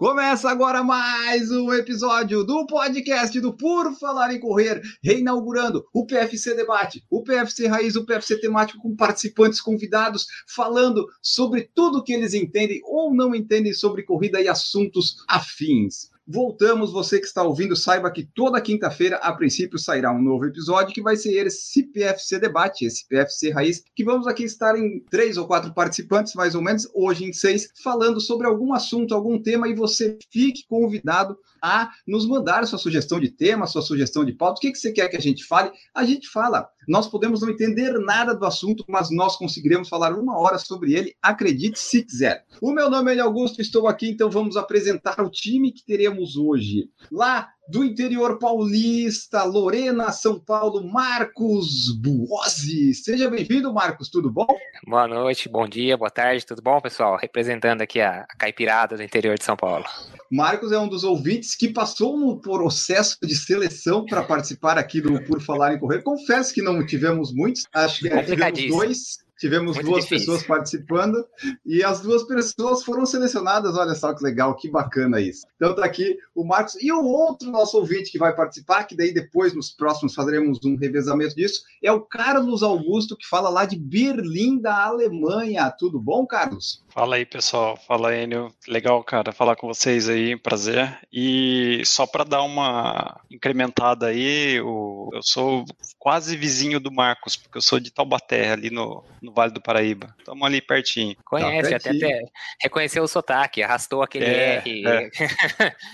Começa agora mais um episódio do podcast do Por Falar em Correr, reinaugurando o PFC Debate, o PFC Raiz, o PFC Temático com participantes convidados falando sobre tudo que eles entendem ou não entendem sobre corrida e assuntos afins. Voltamos, você que está ouvindo, saiba que toda quinta-feira, a princípio, sairá um novo episódio que vai ser esse PFC Debate, esse PFC Raiz, que vamos aqui estar em três ou quatro participantes, mais ou menos, hoje em seis, falando sobre algum assunto, algum tema, e você fique convidado a nos mandar sua sugestão de tema, sua sugestão de pauta, o que, que você quer que a gente fale, a gente fala. Nós podemos não entender nada do assunto, mas nós conseguiremos falar uma hora sobre ele, acredite se quiser. O meu nome é Augusto, estou aqui, então vamos apresentar o time que teremos hoje. Lá do interior paulista, Lorena, São Paulo, Marcos Buozzi. Seja bem-vindo, Marcos, tudo bom? Boa noite, bom dia, boa tarde, tudo bom, pessoal? Representando aqui a, a caipirada do interior de São Paulo. Marcos é um dos ouvintes que passou no processo de seleção para participar aqui do Por Falar em Correr. Confesso que não tivemos muitos, acho que é, tivemos dois. Tivemos Muito duas difícil. pessoas participando e as duas pessoas foram selecionadas. Olha só que legal, que bacana isso. Então tá aqui o Marcos e o outro nosso ouvinte que vai participar, que daí depois nos próximos faremos um revezamento disso, é o Carlos Augusto, que fala lá de Berlim, da Alemanha. Tudo bom, Carlos? Fala aí, pessoal. Fala, Enio. Legal, cara, falar com vocês aí, prazer. E só para dar uma incrementada aí, eu, eu sou quase vizinho do Marcos, porque eu sou de Taubaté, ali no, no Vale do Paraíba. Estamos ali pertinho. Conhece, tá até, até, reconheceu o sotaque, arrastou aquele é, R. É.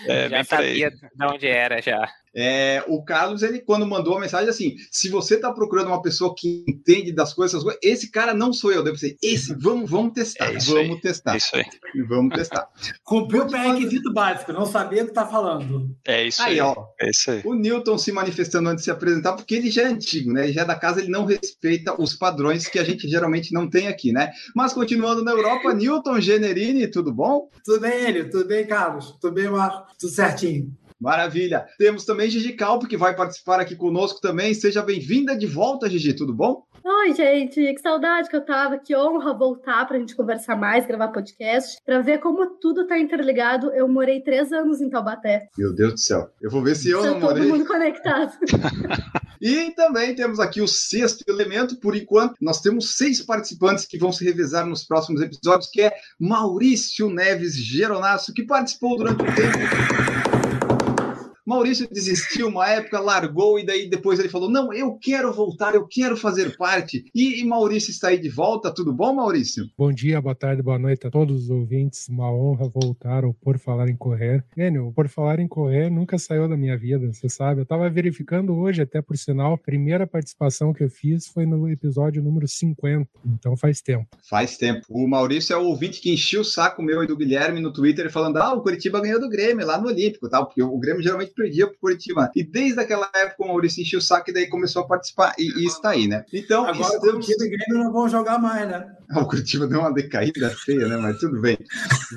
é, já sabia de onde era já. É, o Carlos, ele quando mandou a mensagem assim, se você está procurando uma pessoa que entende das coisas, esse cara não sou eu, deve ser esse, vamos, vamos testar, é vamos aí, testar. É isso aí. Vamos testar. Cumpriu o pré-requisito básico, não sabia o que está falando. É isso aí. aí. Ó, é isso aí. O Newton se manifestando antes de se apresentar, porque ele já é antigo, né? Ele já é da casa, ele não respeita os padrões que a gente geralmente não tem aqui, né? Mas continuando na Europa, Newton Generini, tudo bom? Tudo bem, ele, tudo bem, Carlos? Tudo bem, Marco? Tudo certinho. Maravilha. Temos também Gigi Calpo, que vai participar aqui conosco também. Seja bem-vinda de volta, Gigi, tudo bom? Oi, gente, que saudade que eu tava, que honra voltar pra gente conversar mais, gravar podcast, pra ver como tudo tá interligado. Eu morei três anos em Taubaté. Meu Deus do céu. Eu vou ver se eu tá não morei. Todo mundo conectado. e também temos aqui o sexto elemento, por enquanto, nós temos seis participantes que vão se revezar nos próximos episódios, que é Maurício Neves Geronasso, que participou durante o tempo Maurício desistiu uma época, largou e daí depois ele falou: Não, eu quero voltar, eu quero fazer parte. E, e, Maurício está aí de volta. Tudo bom, Maurício? Bom dia, boa tarde, boa noite a todos os ouvintes. Uma honra voltar ao Por Falar em Correr. Enio, o Por Falar em Correr nunca saiu da minha vida, você sabe. Eu estava verificando hoje, até por sinal, a primeira participação que eu fiz foi no episódio número 50. Então faz tempo. Faz tempo. O Maurício é o ouvinte que encheu o saco meu e do Guilherme no Twitter falando: Ah, o Curitiba ganhou do Grêmio lá no Olímpico, tal, porque o Grêmio geralmente perdia pro Curitiba. E desde aquela época o Maurício encheu o saco e daí começou a participar. E, e está aí, né? Então, Agora estamos... o Curitiba e Grêmio não vão jogar mais, né? o Curitiba deu uma decaída feia, né? Mas tudo bem.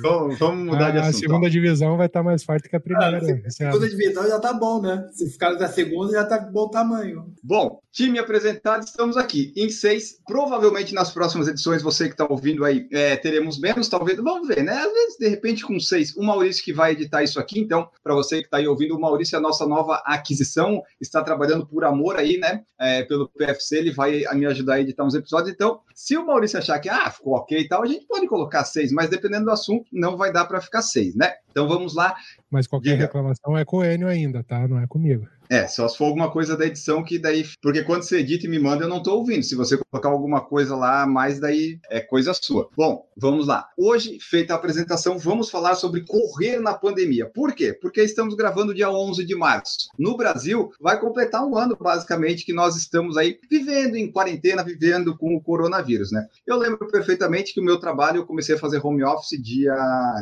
Vamos, vamos mudar a, de assunto. A segunda ó. divisão vai estar mais forte que a primeira. Ah, a segunda divisão já tá bom, né? Se ficar da segunda, já tá bom tamanho. Bom, time apresentado, estamos aqui em seis. Provavelmente nas próximas edições, você que está ouvindo aí, é, teremos menos, talvez. Vamos ver, né? Às vezes, de repente, com seis. O Maurício que vai editar isso aqui, então, para você que está aí ouvindo, o Maurício é a nossa nova aquisição, está trabalhando por amor aí, né? É, pelo PFC, ele vai me ajudar a editar uns episódios. Então, se o Maurício achar que ah, ficou ok e tal, a gente pode colocar seis, mas dependendo do assunto, não vai dar para ficar seis, né? Então vamos lá. Mas qualquer Diga. reclamação é com o Enio ainda, tá? Não é comigo. É, só se for alguma coisa da edição que daí. Porque quando você edita e me manda, eu não estou ouvindo. Se você colocar alguma coisa lá, mais daí é coisa sua. Bom, vamos lá. Hoje, feita a apresentação, vamos falar sobre correr na pandemia. Por quê? Porque estamos gravando dia 11 de março. No Brasil, vai completar um ano, basicamente, que nós estamos aí vivendo em quarentena, vivendo com o coronavírus, né? Eu lembro perfeitamente que o meu trabalho, eu comecei a fazer home office dia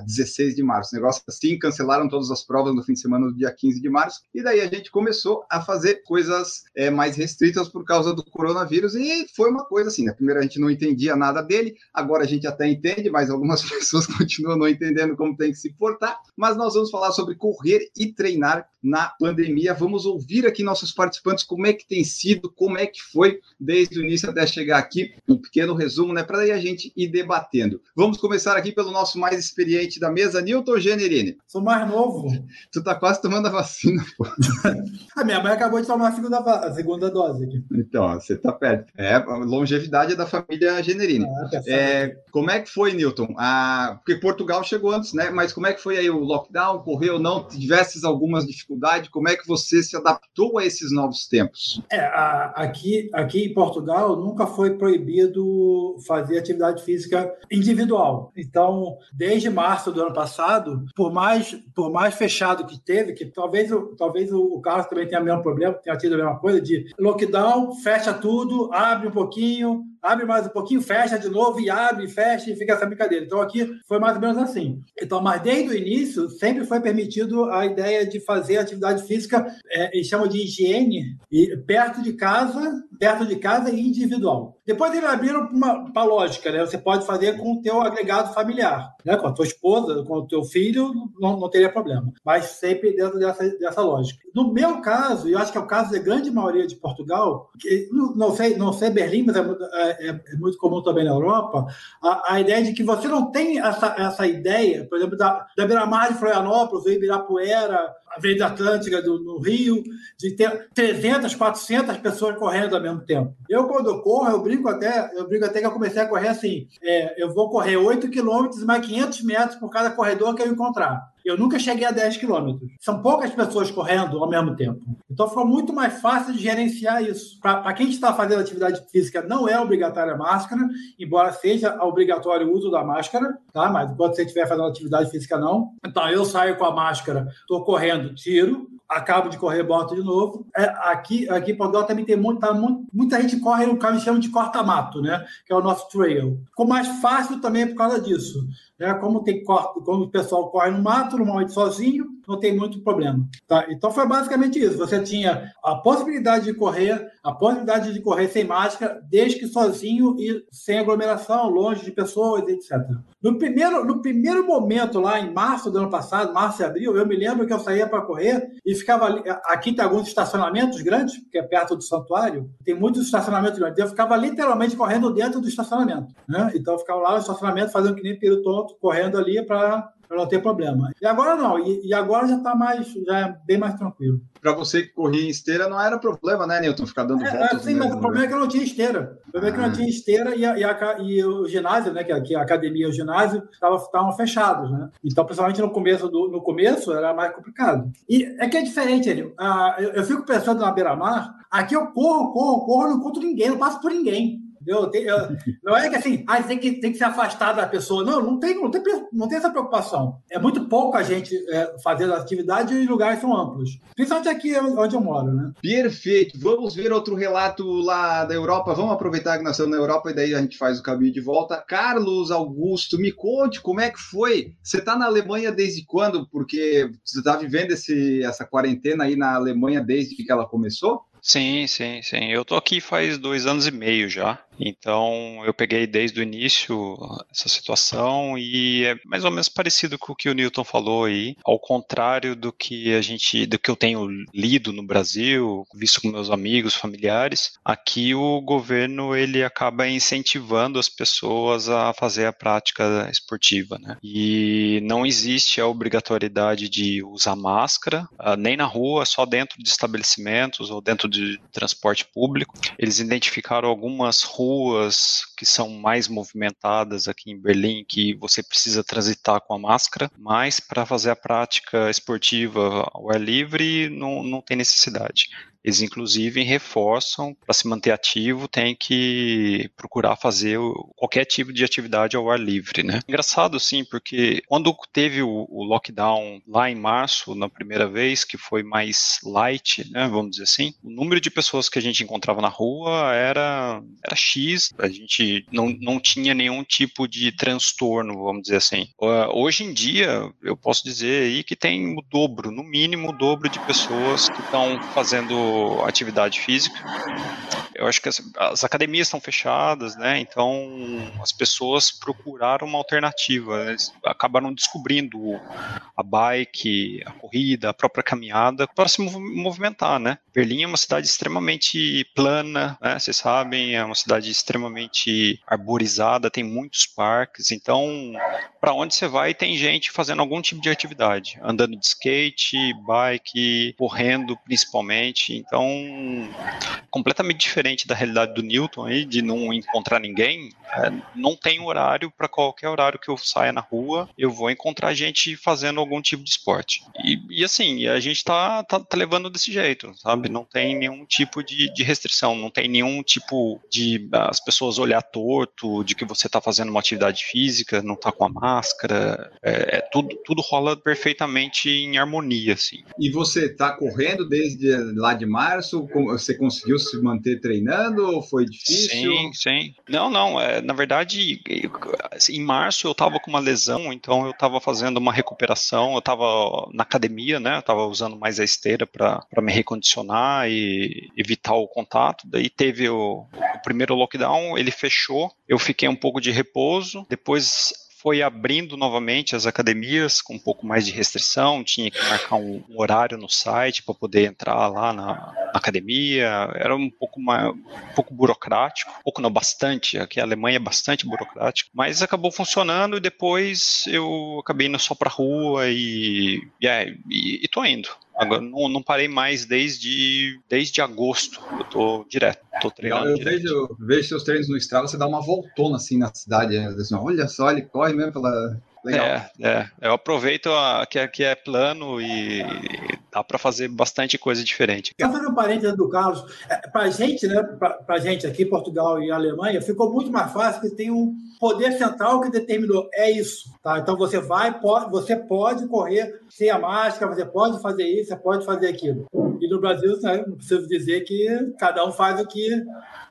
16 de março. Negócio assim, cancelaram todas as provas no fim de semana do dia 15 de março. E daí a gente começou começou a fazer coisas é, mais restritas por causa do coronavírus e foi uma coisa assim, né? Primeiro a gente não entendia nada dele, agora a gente até entende, mas algumas pessoas continuam não entendendo como tem que se portar. Mas nós vamos falar sobre correr e treinar na pandemia. Vamos ouvir aqui nossos participantes como é que tem sido, como é que foi desde o início até chegar aqui, um pequeno resumo, né? Para aí a gente ir debatendo. Vamos começar aqui pelo nosso mais experiente da mesa, Newton Generini. Sou mais novo. Tu tá quase tomando a vacina, pô. a minha mãe acabou de tomar a segunda, a segunda dose aqui. Então, você tá perto. É, a longevidade é da família Generini. Ah, é, como é que foi, Newton? Ah, porque Portugal chegou antes, né? Mas como é que foi aí o lockdown? Correu, não? Tivesses algumas dificuldades? Como é que você se adaptou a esses novos tempos? É, a, aqui, aqui em Portugal nunca foi proibido fazer atividade física individual. Então, desde março do ano passado, por mais, por mais fechado que teve, que talvez, talvez o Carlos também tenha o mesmo problema, tenha tido a mesma coisa, de lockdown, fecha tudo, abre um pouquinho, abre mais um pouquinho, fecha de novo e abre, fecha e fica essa brincadeira. Então aqui foi mais ou menos assim. Então, mas desde o início sempre foi permitido a ideia de fazer atividade física, é, eles chamam de higiene, e perto de casa, perto de casa e individual. Depois eles abriram uma, uma lógica, né? Você pode fazer com o teu agregado familiar, né? Com a tua esposa, com o teu filho, não, não teria problema. Mas sempre dentro dessa, dessa lógica. No meu caso, e eu acho que é o caso da grande maioria de Portugal, que, não, não sei, não sei Berlim, mas é, é, é, muito comum também na Europa, a, a, ideia de que você não tem essa, essa ideia, por exemplo, da, da beira-mar de Florianópolis, ou Ibirapuera, Avenida Atlântica do, no Rio, de ter 300, 400 pessoas correndo ao mesmo tempo. Eu, quando corro, eu brinco até, eu brinco até que eu comecei a correr assim, é, eu vou correr 8 quilômetros mais 500 metros por cada corredor que eu encontrar. Eu nunca cheguei a 10 quilômetros. São poucas pessoas correndo ao mesmo tempo. Então ficou muito mais fácil de gerenciar isso. Para quem está fazendo atividade física, não é obrigatória a máscara, embora seja obrigatório o uso da máscara, tá? Mas enquanto você estiver fazendo atividade física, não. Então eu saio com a máscara, estou correndo, tiro, acabo de correr, boto de novo. É, aqui, aqui em Portugal também tem muito, tá, muita gente corre no que eles de corta-mato, né? Que é o nosso trail. Ficou mais fácil também por causa disso. Né? Como, tem, como o pessoal corre no mato, normalmente sozinho, não tem muito problema. Tá? Então foi basicamente isso. Você tinha a possibilidade de correr, a possibilidade de correr sem máscara, desde que sozinho e sem aglomeração, longe de pessoas, etc. No primeiro, no primeiro momento, lá em março do ano passado, março e abril, eu me lembro que eu saía para correr e ficava ali. Aqui tem alguns estacionamentos grandes, que é perto do santuário, tem muitos estacionamentos grandes. Eu ficava literalmente correndo dentro do estacionamento. Né? Então eu ficava lá no estacionamento fazendo que nem tonto, correndo ali para não ter problema. E agora não, e, e agora já está mais, já é bem mais tranquilo. Para você que corria em esteira não era problema, né, Newton? Ficar dando é, voltas. sim, mas o problema é que eu não tinha esteira. O problema ah. é que não ah. tinha esteira e, a, e, a, e o ginásio, né, que a, que a academia e o ginásio estavam fechados, né? Então, principalmente no começo, do, no começo era mais complicado. E é que é diferente, Enio. Ah, eu, eu fico pensando na beira-mar, aqui eu corro, corro, corro, não encontro ninguém, não passo por ninguém. Eu, eu, não é que assim, ah, tem, que, tem que se afastar da pessoa. Não, não tem, não tem, não tem essa preocupação. É muito pouca gente é, fazendo atividade e os lugares são amplos. Principalmente aqui onde eu moro, né? Perfeito. Vamos ver outro relato lá da Europa. Vamos aproveitar que nós estamos na Europa e daí a gente faz o caminho de volta. Carlos Augusto, me conte como é que foi. Você está na Alemanha desde quando? Porque você está vivendo esse, essa quarentena aí na Alemanha desde que ela começou? Sim, sim, sim. Eu tô aqui faz dois anos e meio já. Então eu peguei desde o início essa situação e é mais ou menos parecido com o que o Newton falou aí, ao contrário do que a gente, do que eu tenho lido no Brasil, visto com meus amigos, familiares. Aqui o governo ele acaba incentivando as pessoas a fazer a prática esportiva, né? E não existe a obrigatoriedade de usar máscara ah, nem na rua, só dentro de estabelecimentos ou dentro de transporte público. Eles identificaram algumas ruas ruas que são mais movimentadas aqui em Berlim, que você precisa transitar com a máscara, mas para fazer a prática esportiva ao ar livre não, não tem necessidade. Eles, inclusive, reforçam para se manter ativo, tem que procurar fazer qualquer tipo de atividade ao ar livre, né? Engraçado, sim, porque quando teve o, lockdown lá em março, na primeira vez, que foi mais light, né, vamos dizer assim, o número de pessoas que a gente encontrava na rua era, era X, a gente não, não tinha nenhum tipo de transtorno, vamos dizer assim. Hoje em dia, eu posso dizer aí que tem o dobro, no mínimo o dobro de pessoas que estão fazendo atividade física. Eu acho que as, as academias estão fechadas, né? Então as pessoas procuraram uma alternativa. Eles acabaram descobrindo a bike, a corrida, a própria caminhada para se movimentar, né? Berlim é uma cidade extremamente plana, né? Vocês sabem, é uma cidade extremamente arborizada, tem muitos parques. Então, para onde você vai, tem gente fazendo algum tipo de atividade, andando de skate, bike, correndo principalmente. Então, completamente diferente da realidade do Newton aí, de não encontrar ninguém. É, não tem horário para qualquer horário que eu saia na rua, eu vou encontrar gente fazendo algum tipo de esporte. E, e assim, a gente tá, tá, tá, levando desse jeito, sabe? Não tem nenhum tipo de, de restrição, não tem nenhum tipo de as pessoas olhar torto, de que você tá fazendo uma atividade física, não tá com a máscara. É, é tudo, tudo rola perfeitamente em harmonia, assim. E você tá correndo desde lá de março? Você conseguiu se manter treinando ou foi difícil? Sim, sim. Não, não. É, na verdade, em março eu estava com uma lesão, então eu estava fazendo uma recuperação, eu estava na academia, né? Eu estava usando mais a esteira para me recondicionar e evitar o contato. Daí teve o, o primeiro lockdown, ele fechou, eu fiquei um pouco de repouso, depois foi abrindo novamente as academias com um pouco mais de restrição, tinha que marcar um, um horário no site para poder entrar lá na, na, academia, era um pouco mais, um pouco burocrático, um pouco não bastante, aqui a Alemanha é bastante burocrático, mas acabou funcionando e depois eu acabei indo só para rua e, e, é, e, e tô indo. Agora não, não, parei mais desde, desde agosto. Eu tô direto, tô treinando. Eu direto. Vejo, vejo seus treinos no Strava, você dá uma voltona assim na cidade. Né? Assim, olha só, ele corre mesmo pela. Legal. É, é. Eu aproveito a, que aqui é plano e dá para fazer bastante coisa diferente. Só fazer um parênteses do Carlos, é, para a gente, né, para gente aqui, Portugal e Alemanha, ficou muito mais fácil que tem um poder central que determinou é isso, tá? Então você vai, pode, você pode correr sem a máscara, você pode fazer isso, você pode fazer aquilo. E no Brasil, né, não preciso dizer que cada um faz o que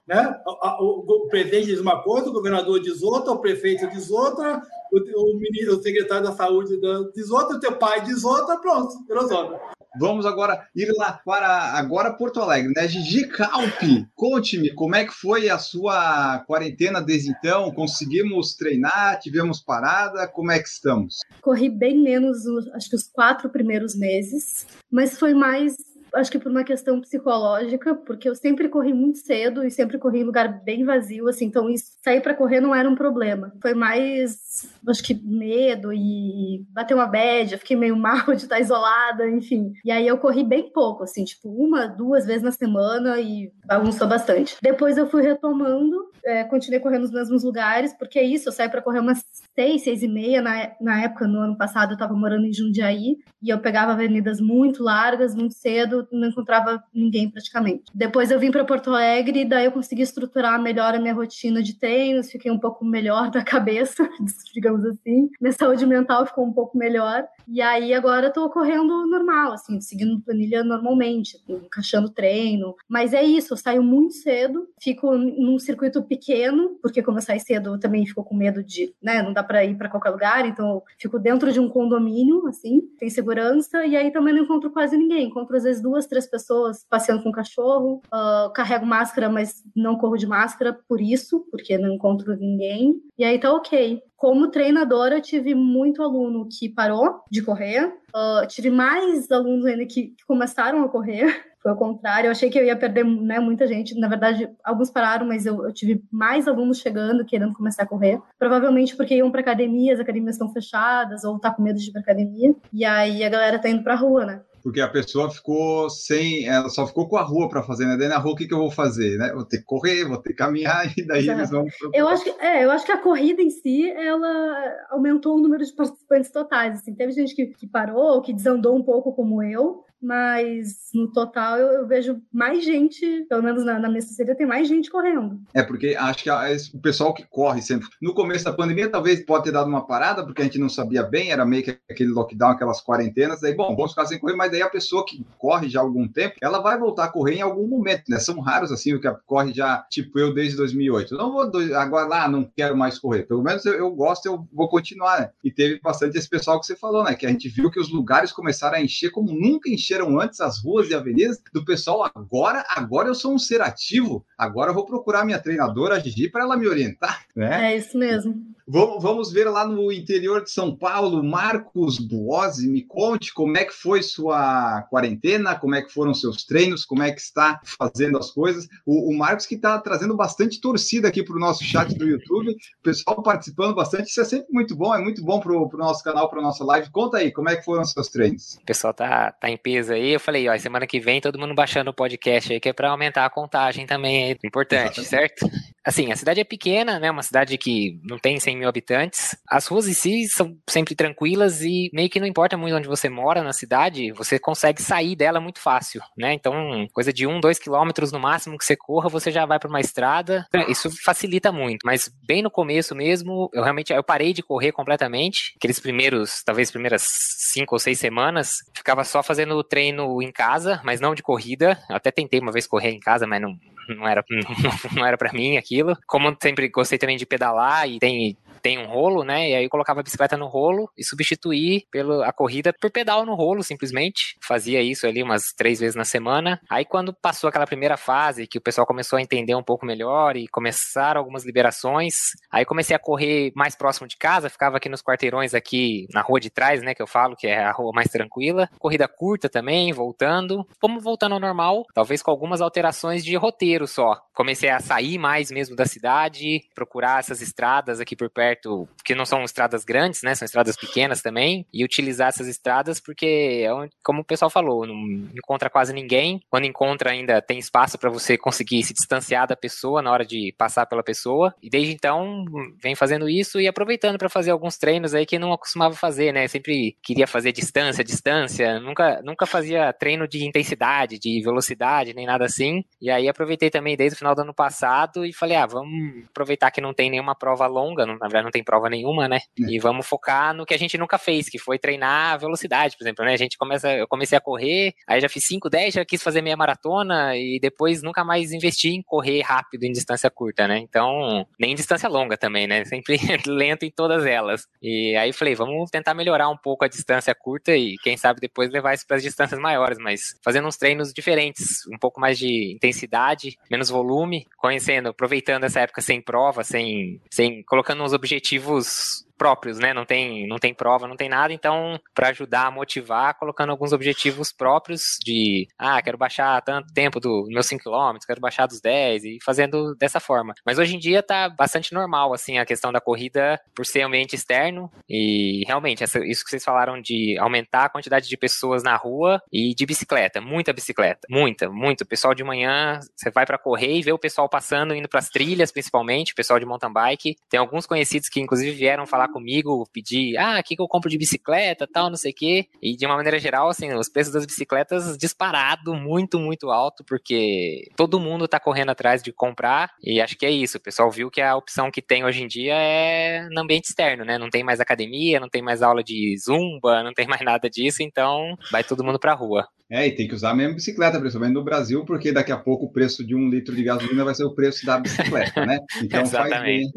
né? O, o, presidente diz uma coisa, o governador diz outra, o prefeito diz outra, o, o, ministro, o secretário da saúde diz outra, o teu pai diz outra, pronto, resolve. Vamos agora ir lá para agora Porto Alegre, né? Gigi Calpe, conte-me como é que foi a sua quarentena desde então? Conseguimos treinar? Tivemos parada? Como é que estamos? Corri bem menos, acho que os quatro primeiros meses, mas foi mais acho que por uma questão psicológica, porque eu sempre corri muito cedo e sempre corri em lugar bem vazio, assim, então sair para correr não era um problema. Foi mais, acho que medo e bater uma bad, eu fiquei meio mal de estar isolada, enfim. E aí eu corri bem pouco, assim, tipo, uma, duas vezes na semana e bagunçou bastante. Depois eu fui retomando, é, continuei correndo nos mesmos lugares, porque é isso, eu saí para correr umas seis, seis e meia, na, na época, no ano passado, eu estava morando em Jundiaí, e eu pegava avenidas muito largas, muito cedo, não encontrava ninguém praticamente. Depois eu vim para Porto Alegre, daí eu consegui estruturar melhor a minha rotina de treinos, fiquei um pouco melhor da cabeça, digamos assim. Minha saúde mental ficou um pouco melhor. E aí agora eu tô correndo normal, assim, seguindo planilha normalmente, encaixando treino. Mas é isso, eu saio muito cedo, fico num circuito pequeno, porque como eu saio cedo, eu também fico com medo de, né, não dá para ir para qualquer lugar, então eu fico dentro de um condomínio, assim, tem segurança, e aí também não encontro quase ninguém. Encontro às vezes duas, três pessoas passeando com o cachorro, uh, carrego máscara, mas não corro de máscara por isso, porque não encontro ninguém. E aí tá ok. Como treinadora, tive muito aluno que parou de correr, uh, tive mais alunos ainda que, que começaram a correr. Foi o contrário, eu achei que eu ia perder né, muita gente. Na verdade, alguns pararam, mas eu, eu, tive mais alunos chegando, querendo começar a correr. Provavelmente porque iam para academia, as academias estão fechadas, ou tá com medo de ir para academia. E aí a galera tá indo pra rua, né? Porque a pessoa ficou sem, ela só ficou com a rua para fazer, né? Daí na rua o que, que eu vou fazer, né? Vou ter que correr, vou ter que caminhar e daí Exato. eles vão. Eu acho que é, eu acho que a corrida em si ela aumentou o número de participantes totais. Assim, teve gente que, que parou, que desandou um pouco como eu, mas no total eu, eu vejo mais gente, pelo menos na, na minha assessoria, tem mais gente correndo. É, porque acho que o pessoal que corre sempre. No começo da pandemia, talvez pode ter dado uma parada, porque a gente não sabia bem, era meio que aquele lockdown, aquelas quarentenas. Daí, bom, vamos ficar sem correr, mas daí a pessoa que corre já há algum tempo, ela vai voltar a correr em algum momento, né? São raros assim o que corre já, tipo eu desde 2008. Eu não vou agora lá, não quero mais correr. Pelo menos eu, eu gosto, eu vou continuar, né? E teve bastante esse pessoal que você falou, né? Que a gente viu que os lugares começaram a encher como nunca encheram antes as ruas e avenidas do pessoal. Agora, agora eu sou um ser ativo. Agora eu vou procurar minha treinadora, a Gigi, para ela me orientar, né? É isso mesmo. Vamos, vamos ver lá no interior de São Paulo, Marcos Buozzi, me conte como é que foi sua quarentena, como é que foram seus treinos, como é que está fazendo as coisas. O, o Marcos que está trazendo bastante torcida aqui para o nosso chat do YouTube, o pessoal participando bastante, isso é sempre muito bom, é muito bom para o nosso canal, para nossa live. Conta aí, como é que foram seus treinos? O pessoal tá, tá em peso aí, eu falei, ó, semana que vem todo mundo baixando o podcast aí, que é para aumentar a contagem também, é importante, Exatamente. certo? Assim, a cidade é pequena, né, uma cidade que não tem 100 mil habitantes. As ruas em si são sempre tranquilas e meio que não importa muito onde você mora na cidade, você consegue sair dela muito fácil, né? Então, coisa de um, dois quilômetros no máximo que você corra, você já vai para uma estrada. Isso facilita muito. Mas bem no começo mesmo, eu realmente eu parei de correr completamente. Aqueles primeiros, talvez primeiras cinco ou seis semanas, ficava só fazendo treino em casa, mas não de corrida. Eu até tentei uma vez correr em casa, mas não, não era, não era para mim aquilo. Como sempre gostei também de pedalar e tem tem um rolo, né? E aí eu colocava a bicicleta no rolo e substituir pela a corrida por pedal no rolo, simplesmente. Fazia isso ali umas três vezes na semana. Aí quando passou aquela primeira fase, que o pessoal começou a entender um pouco melhor e começaram algumas liberações, aí comecei a correr mais próximo de casa, ficava aqui nos quarteirões aqui na rua de trás, né? Que eu falo que é a rua mais tranquila. Corrida curta também, voltando. Como voltando ao normal, talvez com algumas alterações de roteiro só. Comecei a sair mais mesmo da cidade, procurar essas estradas aqui por perto perto, que não são estradas grandes, né? São estradas pequenas também, e utilizar essas estradas porque, é como o pessoal falou, não encontra quase ninguém. Quando encontra, ainda tem espaço para você conseguir se distanciar da pessoa na hora de passar pela pessoa. E desde então, vem fazendo isso e aproveitando para fazer alguns treinos aí que não acostumava fazer, né? Sempre queria fazer distância, distância, nunca, nunca fazia treino de intensidade, de velocidade, nem nada assim. E aí aproveitei também desde o final do ano passado e falei, ah, vamos aproveitar que não tem nenhuma prova longa, na verdade não tem prova nenhuma, né? É. E vamos focar no que a gente nunca fez, que foi treinar a velocidade, por exemplo, né? A gente começa, eu comecei a correr, aí já fiz 5, 10, já quis fazer meia maratona e depois nunca mais investi em correr rápido em distância curta, né? Então, nem em distância longa também, né? Sempre lento em todas elas. E aí falei, vamos tentar melhorar um pouco a distância curta e quem sabe depois levar isso para as distâncias maiores, mas fazendo uns treinos diferentes, um pouco mais de intensidade, menos volume, conhecendo, aproveitando essa época sem prova, sem, sem colocando uns objetivos objetivos próprios, né? Não tem, não tem prova, não tem nada. Então, para ajudar a motivar, colocando alguns objetivos próprios de, ah, quero baixar tanto tempo do meus 5 km, quero baixar dos 10 e fazendo dessa forma. Mas hoje em dia tá bastante normal, assim, a questão da corrida por ser ambiente externo e realmente, essa, isso que vocês falaram de aumentar a quantidade de pessoas na rua e de bicicleta, muita bicicleta, muita, muito. O pessoal de manhã, você vai para correr e vê o pessoal passando, indo para as trilhas, principalmente, o pessoal de mountain bike. Tem alguns conhecidos que inclusive vieram falar comigo, pedir, ah, o que, que eu compro de bicicleta, tal, não sei o quê. E de uma maneira geral, assim, os preços das bicicletas disparado, muito, muito alto, porque todo mundo tá correndo atrás de comprar. E acho que é isso. O pessoal viu que a opção que tem hoje em dia é no ambiente externo, né? Não tem mais academia, não tem mais aula de zumba, não tem mais nada disso, então vai todo mundo pra rua. É, e tem que usar a mesma bicicleta, principalmente no Brasil, porque daqui a pouco o preço de um litro de gasolina vai ser o preço da bicicleta, né? Então faz bem.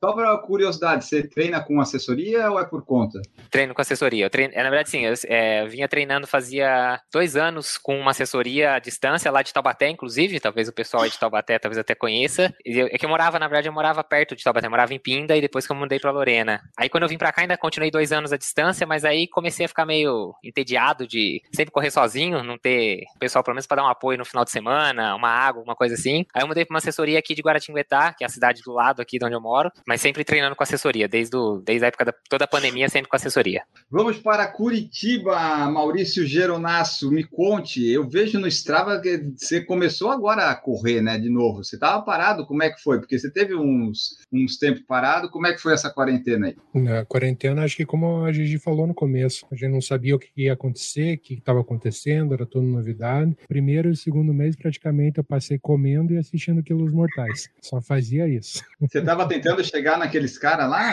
Só para curiosidade, você treina com assessoria ou é por conta? Treino com assessoria. Eu treino, é, na verdade, sim, eu é, vinha treinando fazia dois anos com uma assessoria à distância, lá de Taubaté, inclusive, talvez o pessoal de Taubaté talvez até conheça. Eu, é que eu morava, na verdade, eu morava perto de Taubaté, eu morava em Pinda e depois que eu mudei para Lorena. Aí quando eu vim para cá, ainda continuei dois anos à distância, mas aí comecei a ficar meio entediado de sempre correr sozinho, não ter pessoal pelo menos para dar um apoio no final de semana, uma água, uma coisa assim. Aí eu mudei para uma assessoria aqui de Guaratinguetá, que é a cidade do lado aqui de onde eu moro, mas sempre treinando com assessoria, desde desde, o, desde a época da toda a pandemia, sempre com assessoria. Vamos para Curitiba, Maurício Geronasso, me conte. Eu vejo no Strava que você começou agora a correr, né, de novo. Você estava parado, como é que foi? Porque você teve uns, uns tempos parado, como é que foi essa quarentena aí? Na quarentena, acho que como a Gigi falou no começo, a gente não sabia o que ia acontecer, o que estava acontecendo, era tudo novidade. Primeiro e segundo mês, praticamente, eu passei comendo e assistindo Quilos Mortais. Só fazia isso. Você estava tentando chegar naqueles caras lá?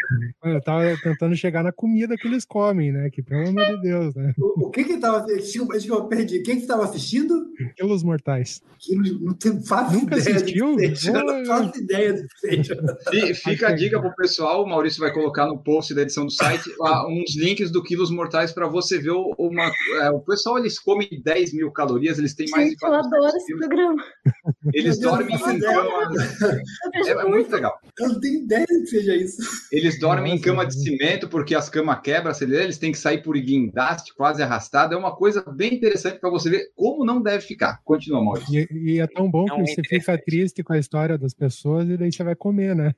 Eu tava tentando chegar na comida que eles comem, né? Que pelo amor de Deus, né? O, o que que tava assistindo? Eu perdi. Quem que estava assistindo? Quilos Mortais. Quilos, não tenho faço Nunca ideia assistiu? seja. Não faço ideia do que seja. E fica a dica pro pessoal, o Maurício vai colocar no post da edição do site lá, uns links do Quilos Mortais para você ver uma. É, o pessoal eles comem 10 mil calorias, eles têm mais de Gente, eu adoro esse programa. Eles dormem em cama. É, é muito legal. Eu não tenho ideia do que seja isso. Eles dormem em Nossa, cama de cimento porque as camas quebram, eles têm que sair por guindaste, quase arrastado. É uma coisa bem interessante para você ver como não deve ficar. Continua, Maurício. E, e é tão bom Não, que é você fica triste com a história das pessoas e daí você vai comer, né?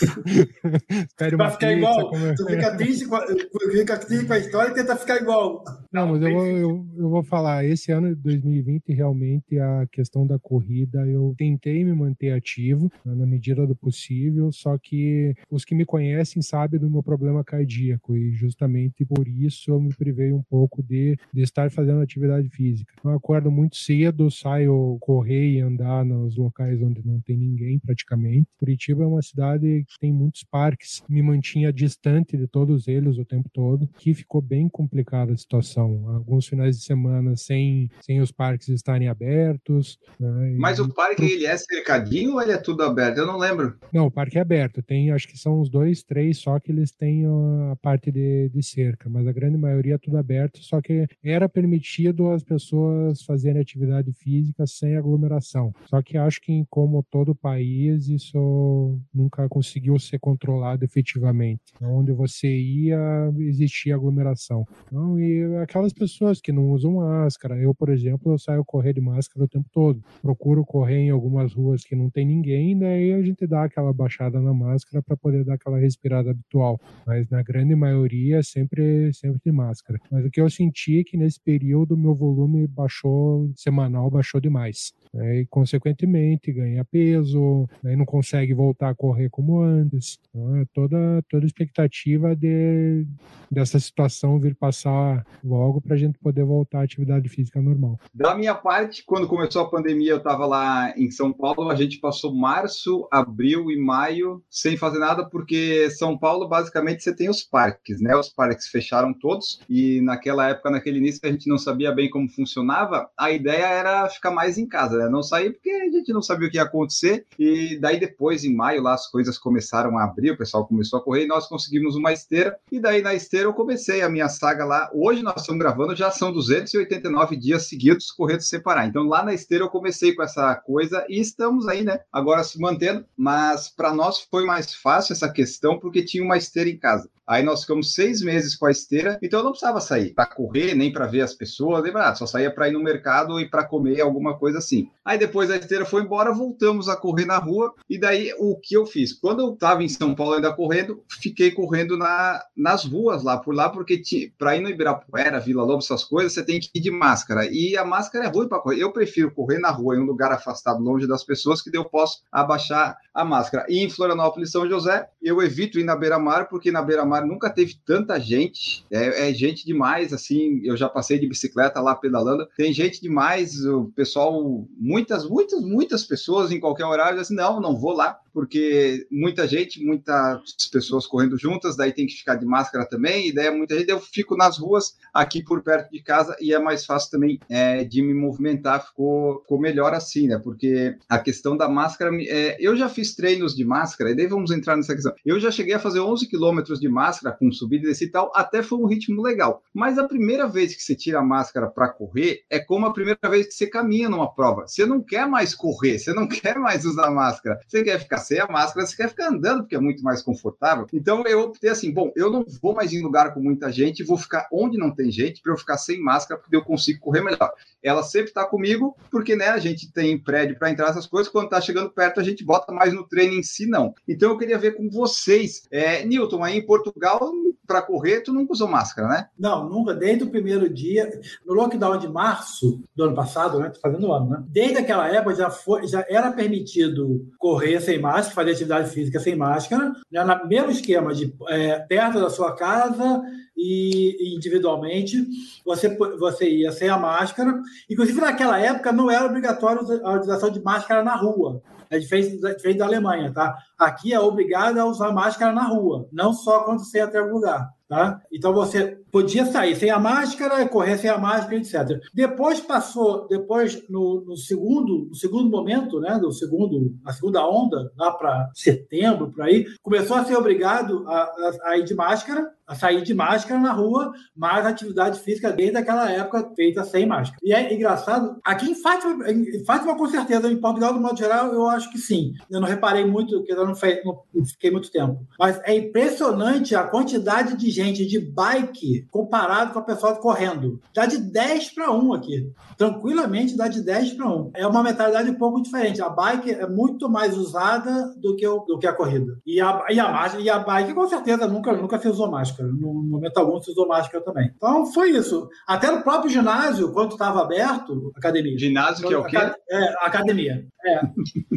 Espere uma Vai ficar pizza, igual. comer- Tu fica triste, com a, fica triste com a história e tenta ficar igual. Não, mas eu vou, eu, eu vou falar, esse ano de 2020, realmente a questão da corrida, eu tentei me manter ativo né, na medida do possível, só que os que me conhecem sabem do meu problema cardíaco e justamente por isso eu me privei um pouco de, de estar fazendo atividade física. Eu acordo muito cedo, saio correr e andar nos locais onde não tem ninguém praticamente. Curitiba é uma cidade que tem muitos parques, me mantinha distante de todos eles o tempo todo, que ficou bem complicada a situação. Alguns finais de semana sem, sem os parques estarem abertos. né, e- Mas o parque ele é cercadinho ou ele é tudo aberto? Eu não lembro. Não, o parque é aberto. Tem, acho que são uns dois, três só que eles têm a parte de, de cerca, mas a grande maioria é tudo aberto, só que era permitido as pessoas fazerem atividade física sem aglomeração. Só que acho que, como todo país, isso nunca conseguiu ser controlado efetivamente. Onde você ia, existia aglomeração. Então, e aquelas pessoas que não usam máscara, eu, por exemplo, eu saio correr de máscara o tempo todo. Procuro correr em algumas ruas que não tem ninguém, daí a gente dá aquela baixada na máscara para poder dar aquela respirada habitual. Mas na grande maioria, sempre, sempre de máscara. Mas o que eu senti é que nesse período meu volume baixou, semanal baixou demais. Né? E, consequentemente, ganha peso, aí não consegue voltar a correr como antes. Então, é toda, toda expectativa de, dessa situação vir passar logo para a gente poder voltar à atividade física normal. Da minha parte, quando começou a pandemia, eu estava lá em São Paulo. A gente passou março, abril e maio sem fazer nada, porque São Paulo, basicamente, você tem os parques, né? Os parques fecharam todos e naquela época, naquele início, a gente não sabia bem como funcionava. A ideia era ficar mais em casa, né? Não sair porque a gente não sabia o que ia acontecer. E daí depois, em maio, lá as coisas começaram a abrir, o pessoal começou a correr e nós conseguimos uma esteira. E daí na esteira eu comecei a minha saga lá. Hoje nós estamos gravando, já são 289 dias seguidos correndo sem parar. Então lá na esteira eu comecei com essa coisa e estamos aí, né? Agora se mantendo. Mas para nós foi mais fácil essa questão porque tinha uma esteira em casa. Aí nós ficamos seis meses com a esteira, então eu não precisava sair para correr, nem para ver as pessoas, nem nada. Só saía para ir no mercado e para comer alguma coisa assim. Aí depois a esteira foi embora, voltamos a correr na rua. E daí o que eu fiz? Quando eu estava em São Paulo ainda correndo, fiquei correndo na, nas ruas lá por lá, porque para ir no Ibirapuera, Vila Lobo, essas coisas, você tem que ir de máscara. E a máscara é ruim para correr. Eu prefiro correr na rua, em um lugar afastado, longe das pessoas, que daí eu posso abaixar a máscara. E em Florianópolis, São José, eu evito ir na beira-mar, porque na beira-mar nunca teve tanta gente. É, é, gente demais, assim. Eu já passei de bicicleta lá pedalando. Tem gente demais, o pessoal, muitas, muitas, muitas pessoas em qualquer horário, assim, não, não vou lá, porque muita gente, muitas pessoas correndo juntas, daí tem que ficar de máscara também, e daí muita gente. Eu fico nas ruas aqui por perto de casa e é mais fácil também é, de me movimentar, ficou, ficou melhor assim, né? Porque a questão da máscara, é, eu já fiz treinos de máscara, e daí vamos entrar nessa questão. Eu já cheguei a fazer 11 quilômetros de máscara com subida e e tal, até foi um ritmo legal. Mas a primeira vez que você tira a máscara para correr é como a primeira vez que você caminha numa prova. Você não quer mais correr, você não quer mais usar máscara, você quer ficar sem a máscara você quer ficar andando, porque é muito mais confortável. Então eu optei assim, bom, eu não vou mais em lugar com muita gente, vou ficar onde não tem gente, para eu ficar sem máscara, porque eu consigo correr melhor. Ela sempre está comigo, porque né, a gente tem prédio para entrar essas coisas, quando está chegando perto a gente bota mais no treino em si, não. Então eu queria ver com vocês. É, Newton, aí em Portugal, para correr, tu nunca usou máscara, né? Não, nunca. Desde o primeiro dia, no lockdown de março do ano passado, né? Tô fazendo ano, né? Desde aquela época já, foi, já era permitido correr sem máscara, fazer atividade física sem máscara, né? no mesmo esquema de é, perto da sua casa e individualmente você, você ia sem a máscara. Inclusive, naquela época, não era obrigatório a utilização de máscara na rua. É diferente, diferente da Alemanha, tá? Aqui é obrigado a usar máscara na rua, não só quando você entra em lugar. Tá? Então você podia sair sem a máscara, correr sem a máscara, etc. Depois passou, depois no, no segundo, no segundo momento, né, do segundo, a segunda onda, lá para setembro, por aí, começou a ser obrigado a, a, a ir de máscara, a sair de máscara na rua, mas atividade física desde aquela época feita sem máscara. E é engraçado, aqui em Fátima, em Fátima com certeza, em Portugal, do modo geral, eu acho que sim. Eu não reparei muito, porque eu não, fei, não fiquei muito tempo. Mas é impressionante a quantidade de gente de bike comparado com a pessoa correndo. Dá de 10 para 1 aqui. Tranquilamente dá de 10 para 1. É uma mentalidade um pouco diferente. A bike é muito mais usada do que, o, do que a corrida. E a, e, a, e a bike, com certeza, nunca, nunca se usou máscara. No momento algum se usou máscara também. Então foi isso. Até no próprio ginásio, quando estava aberto, academia. Ginásio que é o quê? É, academia. É,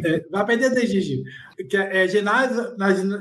é, vai aprender desde Gigi. Que é, é ginásio,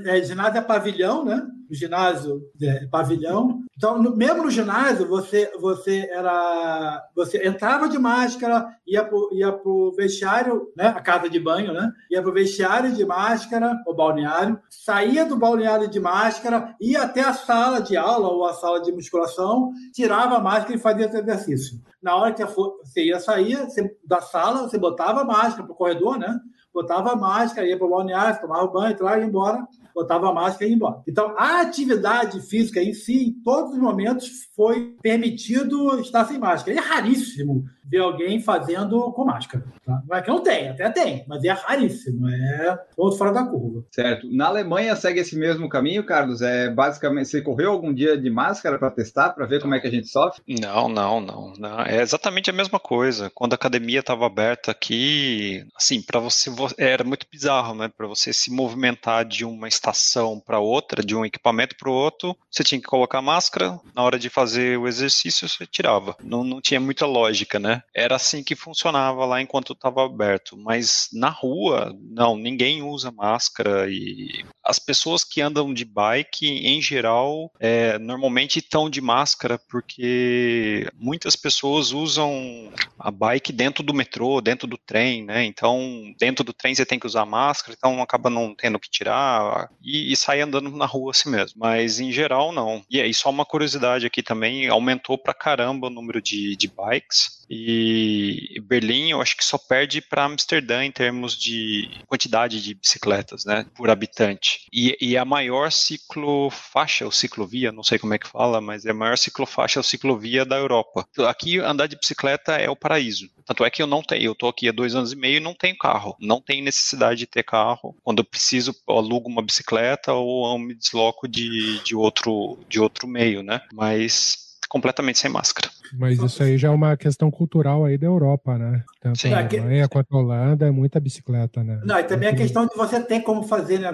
é, ginásio é pavilhão, né? O ginásio é pavilhão. Então, no, mesmo no ginásio, você, você era. Você entrava de máscara, ia para ia pro vestiário, né? A casa de banho, né? Ia pro vestiário de máscara, o balneário, saía do balneário de máscara, ia até a sala de aula ou a sala de musculação, tirava a máscara e fazia esse exercício. Na hora que você ia sair da sala, você botava a máscara para o corredor, né? Botava a máscara, ia para o balneário, tomava banho, entrava e ia embora botava a máscara e ia embora. Então, a atividade física em si, em todos os momentos, foi permitido estar sem máscara. É raríssimo ver alguém fazendo com máscara. Tá? Não é que não tem, até tem, mas é raríssimo, é ponto fora da curva. Certo. Na Alemanha segue esse mesmo caminho, Carlos? É basicamente, você correu algum dia de máscara para testar, para ver como é que a gente sofre? Não, não, não, não. É exatamente a mesma coisa. Quando a academia estava aberta aqui, assim, para você era muito bizarro, né? Para você se movimentar de uma estação para outra, de um equipamento para o outro, você tinha que colocar máscara. Na hora de fazer o exercício, você tirava. Não, não tinha muita lógica, né? Era assim que funcionava lá enquanto estava aberto. Mas na rua, não, ninguém usa máscara e as pessoas que andam de bike, em geral, é, normalmente estão de máscara porque muitas pessoas usam a bike dentro do metrô, dentro do trem, né? Então, dentro do trem você tem que usar máscara, então acaba não tendo que tirar e, e sai andando na rua assim mesmo. Mas em geral, não. E aí, só uma curiosidade aqui também: aumentou pra caramba o número de, de bikes. E Berlim, eu acho que só perde para Amsterdã em termos de quantidade de bicicletas, né, por habitante. E, e a maior ciclofaixa, ou ciclovia, não sei como é que fala, mas é a maior ciclofaixa ou ciclovia da Europa. Aqui andar de bicicleta é o paraíso. Tanto é que eu não tenho, eu tô aqui há dois anos e meio e não tenho carro. Não tenho necessidade de ter carro. Quando eu preciso, eu alugo uma bicicleta ou me desloco de, de, outro, de outro meio, né? Mas completamente sem máscara. Mas isso aí já é uma questão cultural aí da Europa, né? Tanto Sim. a Alemanha quanto a Holanda é muita bicicleta, né? Não, e também a questão de você ter como fazer, né,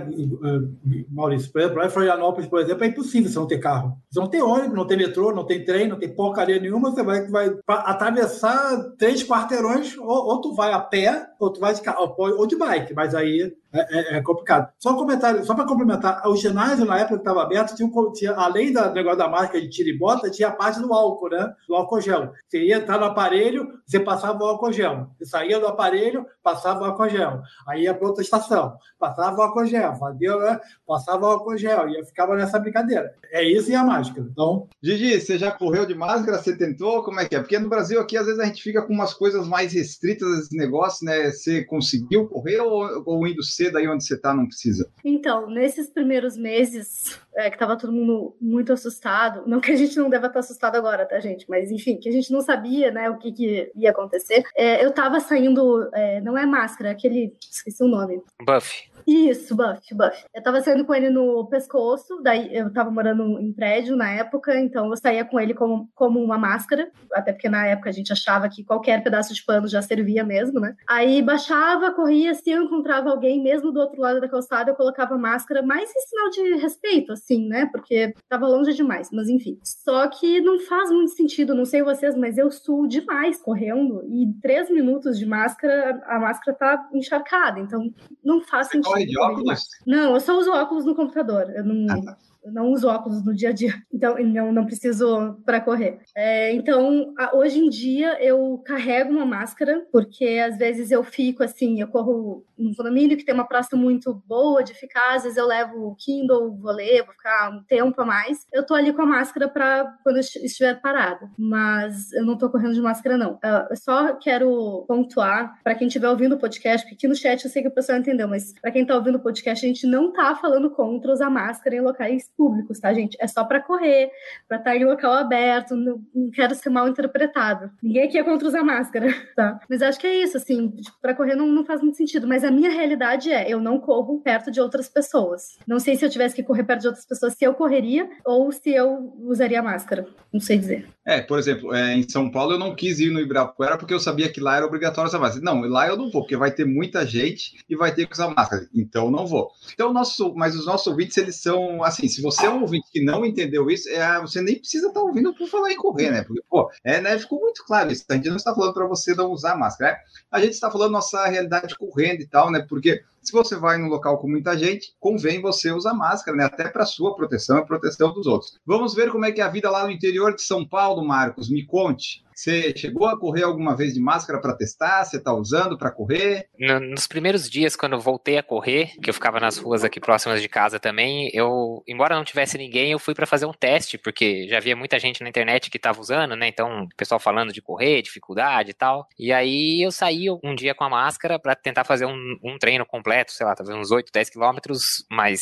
Maurício? Por exemplo, em Florianópolis, por exemplo, é impossível você não ter carro. Você não tem ônibus, não tem metrô, não tem trem, não tem porcaria nenhuma, você vai, vai atravessar três quarteirões, ou, ou tu vai a pé, ou tu vai de carro, ou de bike, mas aí é, é, é, complicado. Só um comentário, só para complementar, o ginásio, na época que estava aberto, tinha, tinha, além do negócio da marca de tira e bota, tinha a parte do álcool, né? Do álcool gel. Você ia entrar no aparelho, você passava o álcool gel. Você saía do aparelho, passava o álcool gel. Aí ia para outra estação, passava o álcool gel, fazia, né? passava o álcool gel, e ficava nessa brincadeira. É isso e a máscara. Então. Gigi, você já correu de máscara? Você tentou? Como é que é? Porque no Brasil aqui, às vezes, a gente fica com umas coisas mais restritas, esse negócio, né? Você, você conseguiu correr ou, ou indo cedo aí onde você está não precisa? Então, nesses primeiros meses, é, que tava todo mundo muito assustado, não que a gente não deva estar assustado agora, tá, gente? Mas, enfim, que a gente não sabia, né, o que, que ia acontecer. É, eu tava saindo, é, não é máscara, é aquele, esqueci o nome. Buff. Isso, Buff, Buff. Eu tava saindo com ele no pescoço, daí eu tava morando em prédio na época, então eu saía com ele como, como uma máscara, até porque na época a gente achava que qualquer pedaço de pano já servia mesmo, né? Aí baixava, corria, se eu encontrava alguém, mesmo do outro lado da calçada, eu colocava máscara, mais em sinal de respeito, assim, né? Porque tava longe demais, mas enfim. Só que não faz muito sentido, não sei vocês, mas eu suo demais correndo, e três minutos de máscara, a máscara tá encharcada, então não faz sentido corre de óculos? Não, eu só uso óculos no computador. Eu não, Ah, tá. Não uso óculos no dia a dia, então não, não preciso para correr. É, então, a- hoje em dia eu carrego uma máscara, porque às vezes eu fico assim, eu corro num condomínio que tem uma praça muito boa de ficar, às vezes eu levo o Kindle, vou ler, vou ficar um tempo a mais. Eu tô ali com a máscara para quando eu est- estiver parada, mas eu não tô correndo de máscara não. Ah, Eu só quero pontuar para quem estiver ouvindo o podcast, porque aqui no chat eu sei que o pessoal entendeu, mas para quem tá ouvindo o podcast, a gente não tá falando contra usar máscara em locais públicos, tá, gente? É só para correr, para estar em local aberto, não, não quero ser mal interpretado. Ninguém aqui é contra usar máscara, tá? Mas acho que é isso, assim, para correr não, não faz muito sentido, mas a minha realidade é, eu não corro perto de outras pessoas. Não sei se eu tivesse que correr perto de outras pessoas, se eu correria ou se eu usaria máscara. Não sei dizer. É, por exemplo, é, em São Paulo eu não quis ir no Ibirapuera porque eu sabia que lá era obrigatório usar máscara. Não, lá eu não vou, porque vai ter muita gente e vai ter que usar máscara. Então eu não vou. Então, nosso, mas os nossos ouvintes, eles são assim, se você é um ouvinte que não entendeu isso, é, você nem precisa estar ouvindo por falar em correr, né? Porque, pô, é, né, ficou muito claro isso. A gente não está falando para você não usar máscara. né? A gente está falando nossa realidade correndo e tal, né? Porque se você vai num local com muita gente, convém você usar máscara, né? Até para sua proteção e proteção dos outros. Vamos ver como é que é a vida lá no interior de São Paulo, Marcos. Me conte. Você chegou a correr alguma vez de máscara para testar? Você está usando para correr? No- nos primeiros dias, quando eu voltei a correr, que eu ficava nas ruas aqui próximas de casa também, eu, embora não tivesse ninguém, eu fui pra fazer um teste, porque já havia muita gente na internet que tava usando, né? Então, pessoal falando de correr, dificuldade e tal. E aí eu saí um dia com a máscara pra tentar fazer um, um treino completo, sei lá, talvez uns 8, 10 quilômetros, mas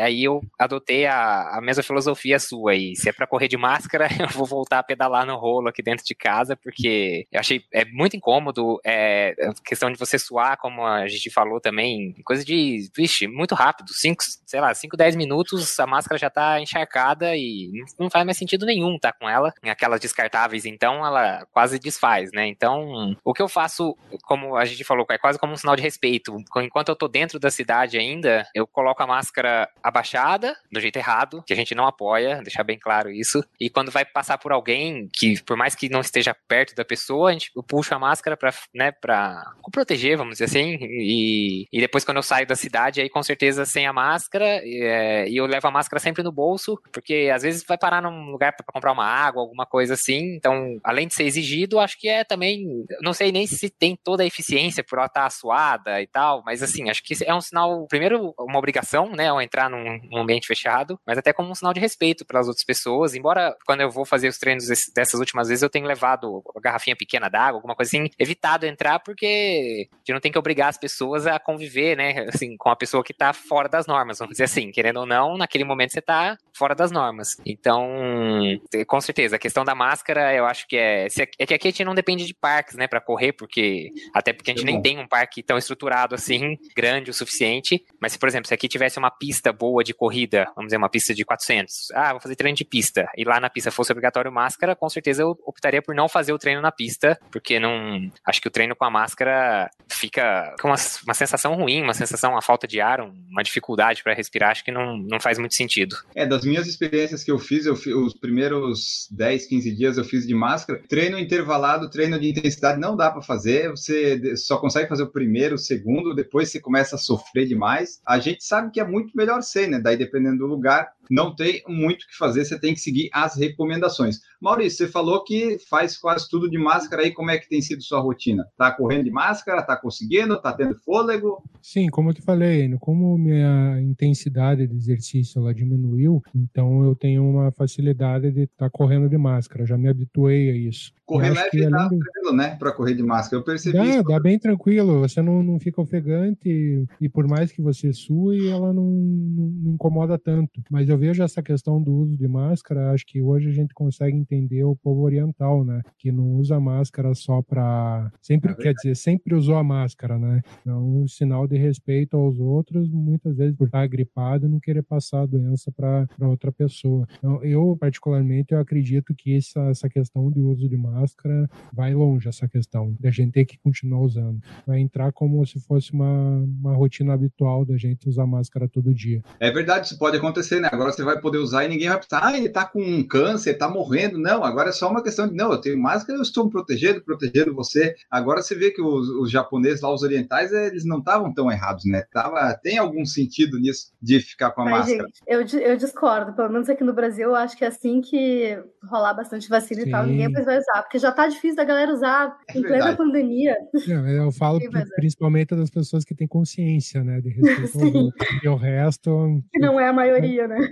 aí eu adotei a, a mesma filosofia sua aí. Se é pra correr de máscara, eu vou voltar a pedalar no rolo aqui dentro de casa, porque eu achei é muito incômodo, é, questão de você suar, como a gente falou também, coisa de, vixe, muito rápido, 5, sei lá, 5, 10 minutos, a máscara já tá encharcada e não faz mais sentido nenhum tá com ela, aquelas descartáveis, então ela quase desfaz, né? Então, o que eu faço, como a gente falou, é quase como um sinal de respeito. Enquanto eu tô dentro da cidade ainda, eu coloco a máscara abaixada, do jeito errado, que a gente não apoia, deixar bem claro isso. E quando vai passar por alguém que, por mais que não esteja perto da pessoa, a gente eu puxo a máscara pra, né, pra proteger, vamos dizer assim. E, e depois, quando eu saio da cidade, aí com certeza sem a máscara, é, e eu levo a máscara sempre no bolso, porque às vezes vai parar num lugar pra comprar uma água, alguma coisa assim. Então, além de ser exigido, acho que é também. Não sei nem se tem toda a eficiência por ela estar suada e tal, mas assim, acho que é um sinal, primeiro, uma obrigação, né, ao entrar num, num ambiente fechado, mas até como um sinal de respeito pelas outras pessoas. Embora quando eu vou fazer os treinos dessas últimas vezes, eu tenho levado uma garrafinha pequena d'água, alguma coisa assim, evitado entrar, porque a gente não tem que obrigar as pessoas a conviver, né, assim, com a pessoa que tá fora das normas, vamos dizer assim, querendo ou não, naquele momento você tá fora das normas. Então, com certeza, a questão da máscara, eu acho que é. se- É que aqui a gente não depende de parques, né, pra correr, porque. Até porque a gente É nem tem um parque tão estruturado assim, grande o suficiente. Mas se, por exemplo, se aqui tivesse uma pista boa de corrida, vamos dizer, uma pista de 400, ah, vou fazer treino de pista, e lá na pista fosse obrigatório máscara, com certeza eu optaria por não fazer o treino na pista, porque não. Acho que o treino com a máscara fica com uma, uma sensação ruim, uma sensação, uma falta de ar, uma dificuldade pra respirar, acho que não, não faz muito sentido. É, das minhas experiências que eu fiz, eu fi- os primeiros 10, 15 dias eu fiz de máscara. Treino intervalado, treino de intensidade não dá para fazer. Você só consegue fazer o primeiro, o segundo, depois você começa a sofrer demais. A gente sabe que é muito melhor sem, né? Daí, dependendo do lugar, não tem muito o que fazer, você tem que seguir as recomendações. Maurício, você falou que faz quase tudo de máscara aí, como é que tem sido sua rotina? Tá correndo de máscara, tá conseguindo, tá tendo fôlego? Sim, como eu te falei, como minha intensidade de exercício ela diminuiu, então eu tenho uma facilidade de estar tá correndo de máscara, já me habituei a isso. Correr leve dá do... tranquilo, né, para correr de máscara, eu percebi dá, isso. Dá bem tranquilo, você não, não fica ofegante e, e por mais que você sue, ela não, não incomoda tanto. Mas eu vejo essa questão do uso de máscara, acho que hoje a gente consegue entender o povo oriental, né, que não usa máscara só para sempre, é quer dizer, sempre usou a máscara, né? Então, um sinal de respeito aos outros, muitas vezes por estar gripado e não querer passar a doença para outra pessoa. Então, eu, particularmente, eu acredito que essa, essa questão de uso de máscara vai longe, essa questão da gente ter que continuar usando. Vai entrar como se fosse uma, uma rotina habitual da gente usar máscara todo dia. É verdade, isso pode acontecer, né? Agora você vai poder usar e ninguém vai pensar, ah, ele tá com câncer, tá morrendo. Não, agora é só uma questão de, não, eu tenho máscara, eu estou me protegendo, protegendo você. Agora você vê que os, os japoneses lá, os orientais, eles não estavam tão errados, né? Tava, tem algum sentido nisso de ficar com a máscara. Gente, eu, eu discordo, pelo menos aqui no Brasil, eu acho que é assim que rolar bastante vacina Sim. e tal, ninguém mais vai usar, porque já tá difícil da galera usar é em plena pandemia. Não, eu falo principalmente das pessoas que têm consciência, né, de respeito ao outro, e o resto... Que não é a maioria, né?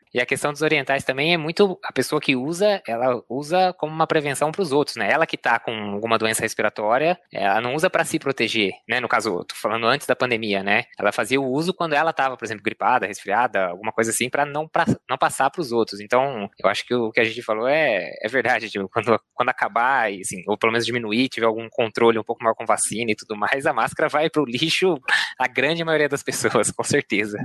E a questão dos orientais também é muito a pessoa que usa, ela usa como uma prevenção para os outros, né? Ela que está com alguma doença respiratória, ela não usa para se proteger, né? No caso, tô falando antes da pandemia, né? Ela fazia o uso quando ela estava, por exemplo, gripada, resfriada, alguma coisa assim, para não, não passar para os outros. Então, eu acho que o que a gente falou é, é verdade. Tipo, quando, quando acabar, assim, ou pelo menos diminuir, tiver algum controle um pouco maior com vacina e tudo mais, a máscara vai para o lixo a grande maioria das pessoas, com certeza.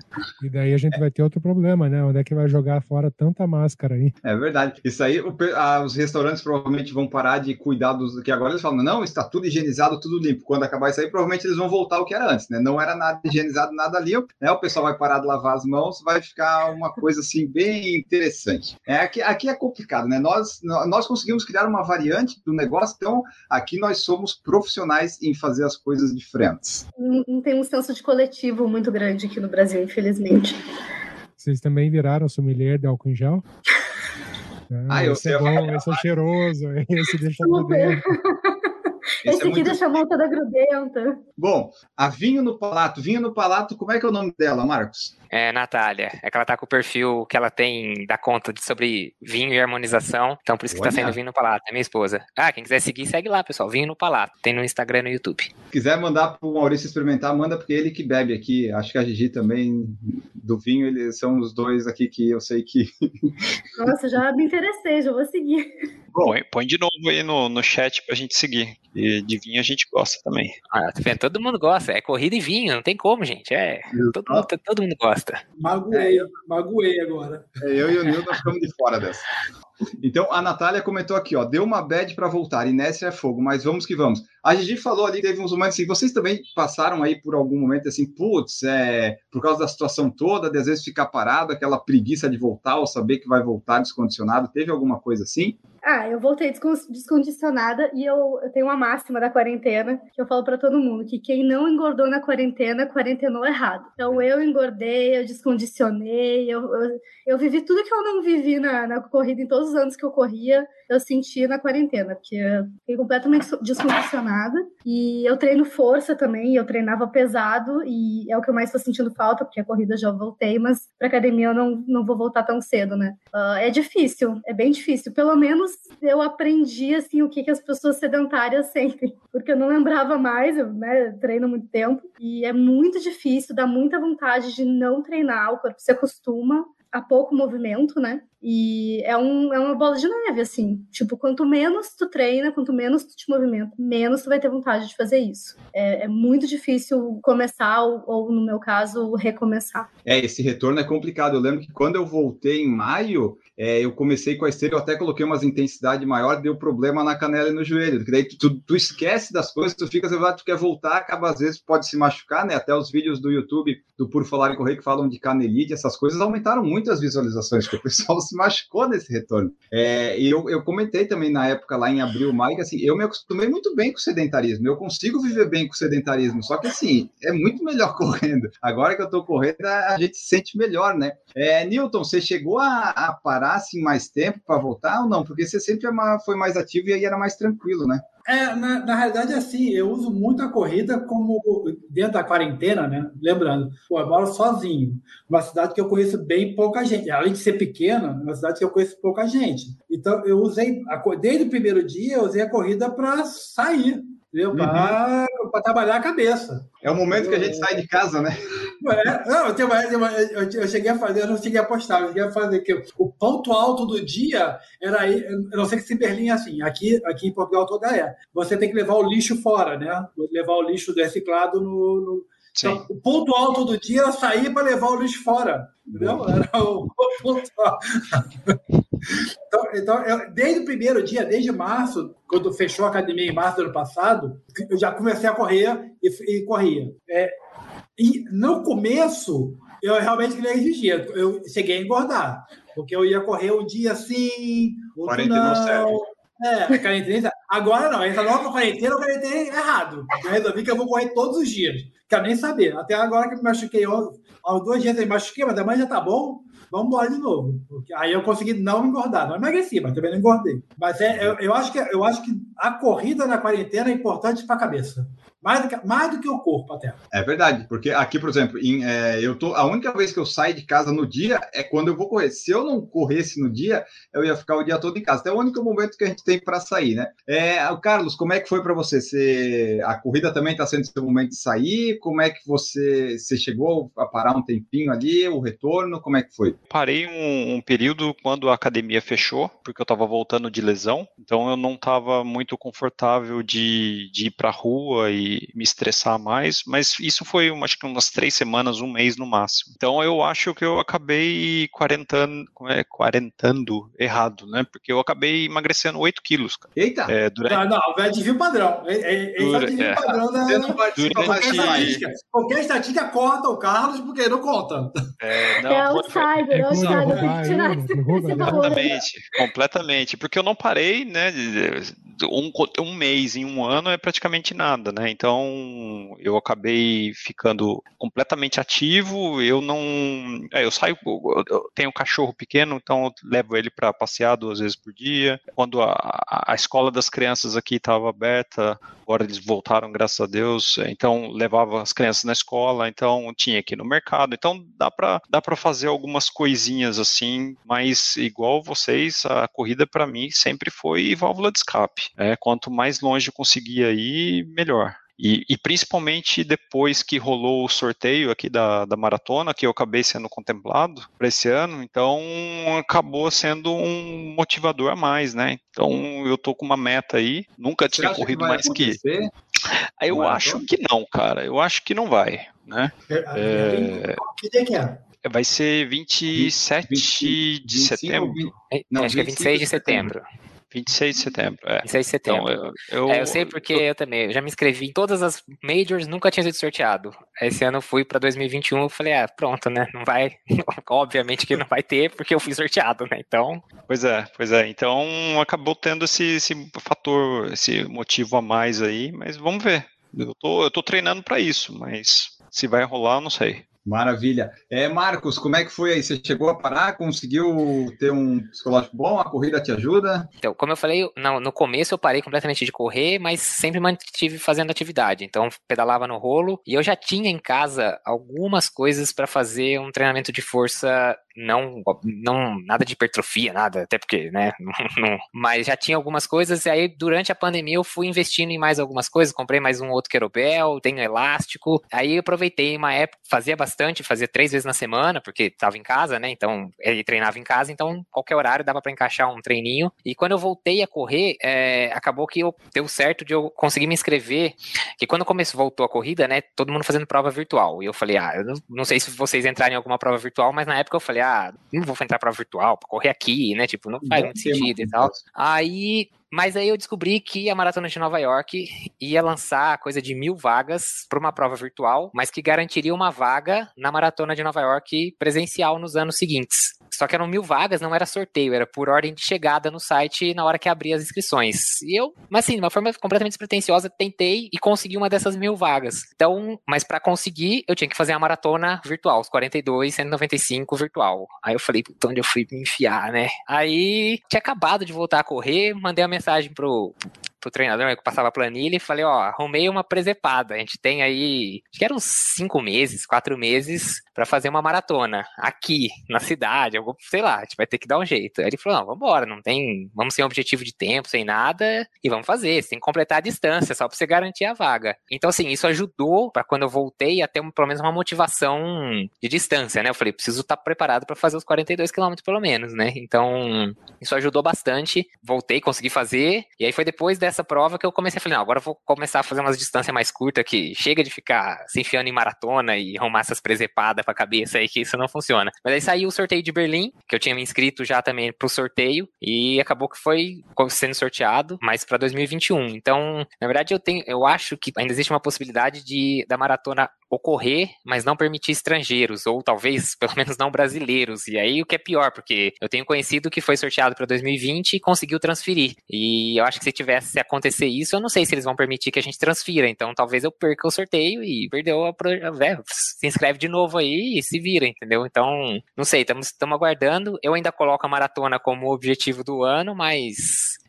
E daí a gente vai ter outro problema, né? Onde é que vai jogar fora tanta máscara aí. É verdade. Isso aí, o, a, os restaurantes provavelmente vão parar de cuidar dos. Que agora eles falam, não, está tudo higienizado, tudo limpo. Quando acabar isso aí, provavelmente eles vão voltar ao que era antes, né? Não era nada higienizado, nada limpo, né? O pessoal vai parar de lavar as mãos, vai ficar uma coisa assim bem interessante. É, aqui, aqui é complicado, né? Nós, nós conseguimos criar uma variante do negócio, então aqui nós somos profissionais em fazer as coisas diferentes. Não, não tem um senso de coletivo muito grande aqui no Brasil, infelizmente. Vocês também viraram sommelier de álcool em gel? Ah, ah esse eu, é bom, esse é cheiroso, esse deixa poder. Esse, esse é aqui muito... deixa a mão toda grudenta. Bom, a Vinho no Palato. Vinho no Palato, como é que é o nome dela, Marcos? É, Natália. É que ela tá com o perfil que ela tem da conta de, sobre vinho e harmonização. Então, por isso que Olha. tá sendo Vinho no Palato. É minha esposa. Ah, quem quiser seguir, segue lá, pessoal. Vinho no Palato. Tem no Instagram e no YouTube. Se quiser mandar pro Maurício experimentar, manda, porque ele que bebe aqui. Acho que a Gigi também, do vinho, eles são os dois aqui que eu sei que. Nossa, já me interessei, já vou seguir. Bom, põe de novo aí no, no chat pra gente seguir. E de vinho a gente gosta também. Ah, tá vendo? Todo mundo gosta. É corrida e vinho, não tem como, gente. É. Todo mundo, todo mundo gosta. Magoei, magoei agora. É, eu e o Nilton ficamos de fora dessa. Então, a Natália comentou aqui, ó, deu uma bad para voltar, Inésia é fogo, mas vamos que vamos. A Gigi falou ali, teve uns momentos assim, vocês também passaram aí por algum momento assim, putz, é, por causa da situação toda, de às vezes ficar parado, aquela preguiça de voltar, ou saber que vai voltar descondicionado, teve alguma coisa assim? Ah, eu voltei descondicionada e eu, eu tenho uma máxima da quarentena que eu falo para todo mundo que quem não engordou na quarentena, quarentenou errado. Então eu engordei, eu descondicionei, eu, eu, eu vivi tudo que eu não vivi na, na corrida em todos os anos que eu corria, eu senti na quarentena, porque eu fiquei completamente descondicionada e eu treino força também, eu treinava pesado e é o que eu mais estou sentindo falta, porque a corrida já voltei, mas para academia eu não, não vou voltar tão cedo, né? Uh, é difícil, é bem difícil. Pelo menos eu aprendi assim o que, que as pessoas sedentárias sentem, porque eu não lembrava mais, eu né, treino muito tempo e é muito difícil, dá muita vontade de não treinar, o corpo se acostuma a pouco movimento, né? E é, um, é uma bola de neve, assim. Tipo, quanto menos tu treina, quanto menos tu te movimenta, menos tu vai ter vontade de fazer isso. É, é muito difícil começar, ou, ou, no meu caso, recomeçar. É, esse retorno é complicado. Eu lembro que quando eu voltei em maio, é, eu comecei com a esteira, eu até coloquei umas intensidade maior, deu problema na canela e no joelho. Porque daí tu, tu, tu esquece das coisas, tu fica, tu quer voltar, acaba às vezes pode se machucar, né? Até os vídeos do YouTube do Por Falar em Correr que falam de canelite, essas coisas aumentaram muito as visualizações, porque o pessoal se machucou nesse retorno. É, e eu, eu comentei também na época, lá em abril, maio, que assim, eu me acostumei muito bem com o sedentarismo. Eu consigo viver bem com o sedentarismo, só que assim, é muito melhor correndo. Agora que eu tô correndo, a gente se sente melhor, né? É, Newton, você chegou a, a parar assim mais tempo para voltar ou não? Porque você sempre é foi mais ativo e aí era mais tranquilo, né? É, na, na realidade, assim, eu uso muito a corrida como dentro da quarentena, né? Lembrando, pô, eu moro sozinho, uma cidade que eu conheço bem pouca gente. Além de ser pequena, uma cidade que eu conheço pouca gente. Então, eu usei, a, desde o primeiro dia, eu usei a corrida para sair, entendeu? Uhum. Para trabalhar a cabeça. É o momento que a gente sai de casa, né? É, não, eu, tenho uma, eu, eu, cheguei a fazer, eu não cheguei a postar, eu cheguei a fazer que o ponto alto do dia era aí, eu não sei se em Berlim é assim, aqui, aqui em Portugal toda é. Você tem que levar o lixo fora, né? Levar o lixo reciclado no, no então, o ponto alto do dia era sair para levar o lixo fora. Entendeu? Era o, ponto alto. Então, então eu, desde o primeiro dia, desde março, quando fechou a academia em março do ano passado, eu já comecei a correr e, e corria. É, e no começo, eu realmente exigir. Eu cheguei a engordar, porque eu ia correr um dia assim, outro não. É, quarentena. Agora não, essa nova quarentena, eu quarentena errado. Eu resolvi que eu vou correr todos os dias. Quero nem saber. Até agora que me machuquei, há dois dias eu me machuquei, mas amanhã já tá bom. Vamos embora de novo. Porque aí eu consegui não engordar. Não emagreci, mas também não engordei. Mas é, eu, eu, acho que, eu acho que a corrida na quarentena é importante para a cabeça. Mais do, que, mais do que o corpo até. É verdade, porque aqui, por exemplo, em, é, eu tô, a única vez que eu saio de casa no dia é quando eu vou correr. Se eu não corresse no dia, eu ia ficar o dia todo em casa. Então é o único momento que a gente tem para sair, né? É, Carlos, como é que foi para você? você? A corrida também está sendo seu momento de sair? Como é que você, você chegou a parar um tempinho ali, o retorno? Como é que foi? Parei um, um período quando a academia fechou, porque eu estava voltando de lesão, então eu não estava muito confortável de, de ir para a rua e me estressar mais, mas isso foi acho que umas três semanas, um mês no máximo. Então eu acho que eu acabei quarentando, é, quarentando errado, né? Porque eu acabei emagrecendo 8 quilos. Cara. Eita! É, durante... Não, não, é desvio padrão. É, é, é Dura, é. padrão da. Não durante... qualquer estatística. Qualquer estatística corta o Carlos, porque não conta. É, não, é outsider, é outsider. Completamente, completamente. Porque eu não parei, né? Um, um mês em um ano é praticamente nada, né? Então eu acabei ficando completamente ativo. Eu não. É, eu saio. Eu tenho um cachorro pequeno, então eu levo ele para passear duas vezes por dia. Quando a, a escola das crianças aqui estava aberta, agora eles voltaram, graças a Deus. Então levava as crianças na escola, então tinha aqui no mercado. Então dá para dá para fazer algumas coisinhas assim, mas igual vocês, a corrida para mim sempre foi válvula de escape. É, quanto mais longe conseguia ir, melhor. E, e, principalmente depois que rolou o sorteio aqui da, da maratona, que eu acabei sendo contemplado para esse ano, então acabou sendo um motivador a mais, né? Então eu tô com uma meta aí, nunca Você tinha corrido que mais que. Eu acho que não, cara. Eu acho que não vai, né? É, é... Que dia que é? Vai ser 27 20, de setembro. 20, não, acho que é 26 de setembro. setembro. 26 de setembro, é. 26 de setembro. Então, eu, eu, é, eu sei porque eu, eu também, eu já me inscrevi em todas as majors, nunca tinha sido sorteado. Esse ano eu fui para 2021, eu falei, ah, pronto, né? Não vai, obviamente que não vai ter, porque eu fui sorteado, né? Então. Pois é, pois é. Então acabou tendo esse, esse fator, esse motivo a mais aí, mas vamos ver. Eu tô, eu tô treinando para isso, mas se vai rolar, eu não sei. Maravilha. É, Marcos, como é que foi aí? Você chegou a parar? Conseguiu ter um psicológico bom? A corrida te ajuda? Então, como eu falei, no, no começo eu parei completamente de correr, mas sempre mantive fazendo atividade. Então, pedalava no rolo e eu já tinha em casa algumas coisas para fazer um treinamento de força não, não nada de hipertrofia, nada, até porque, né, não, mas já tinha algumas coisas, e aí durante a pandemia eu fui investindo em mais algumas coisas, comprei mais um outro querobel, tenho elástico, aí aproveitei uma época, fazia bastante, fazia três vezes na semana, porque estava em casa, né, então ele treinava em casa, então qualquer horário dava para encaixar um treininho, e quando eu voltei a correr, é, acabou que eu, deu certo de eu conseguir me inscrever, que quando começou, voltou a corrida, né, todo mundo fazendo prova virtual, e eu falei, ah, eu não, não sei se vocês entrarem em alguma prova virtual, mas na época eu falei, ah, não vou entrar para virtual, para correr aqui, né? Tipo, não faz muito sentido e tal. Aí mas aí eu descobri que a Maratona de Nova York ia lançar coisa de mil vagas para uma prova virtual, mas que garantiria uma vaga na Maratona de Nova York presencial nos anos seguintes. Só que eram mil vagas, não era sorteio, era por ordem de chegada no site na hora que abria as inscrições. E eu, mas assim, de uma forma completamente despretensiosa, tentei e consegui uma dessas mil vagas. Então, mas para conseguir, eu tinha que fazer a maratona virtual, os 42, 195 virtual. Aí eu falei, puta, onde eu fui me enfiar, né? Aí tinha acabado de voltar a correr, mandei a mensagem pro, pro treinador que passava a planilha e falei, ó, arrumei uma presepada. A gente tem aí, acho que eram cinco meses, quatro meses para fazer uma maratona aqui na cidade, eu, sei lá, a gente vai ter que dar um jeito. Aí ele falou, não, vambora, não tem, vamos sem objetivo de tempo, sem nada, e vamos fazer, você tem que completar a distância, só pra você garantir a vaga. Então, assim, isso ajudou para quando eu voltei a ter pelo menos uma motivação de distância, né? Eu falei, preciso estar tá preparado para fazer os 42 quilômetros pelo menos, né? Então, isso ajudou bastante. Voltei, consegui fazer, e aí foi depois dessa essa prova que eu comecei a falar, não, agora eu vou começar a fazer umas distâncias mais curtas que chega de ficar se enfiando em maratona e arrumar essas presepadas pra cabeça aí, que isso não funciona. Mas aí saiu o sorteio de Berlim, que eu tinha me inscrito já também pro sorteio, e acabou que foi sendo sorteado, mas para 2021. Então, na verdade, eu tenho, eu acho que ainda existe uma possibilidade de da maratona ocorrer, mas não permitir estrangeiros, ou talvez pelo menos não brasileiros. E aí o que é pior, porque eu tenho conhecido que foi sorteado para 2020 e conseguiu transferir. E eu acho que se tivesse acontecer isso, eu não sei se eles vão permitir que a gente transfira. Então talvez eu perca o sorteio e perdeu a. É, se inscreve de novo aí e se vira, entendeu? Então, não sei, estamos aguardando. Eu ainda coloco a maratona como objetivo do ano, mas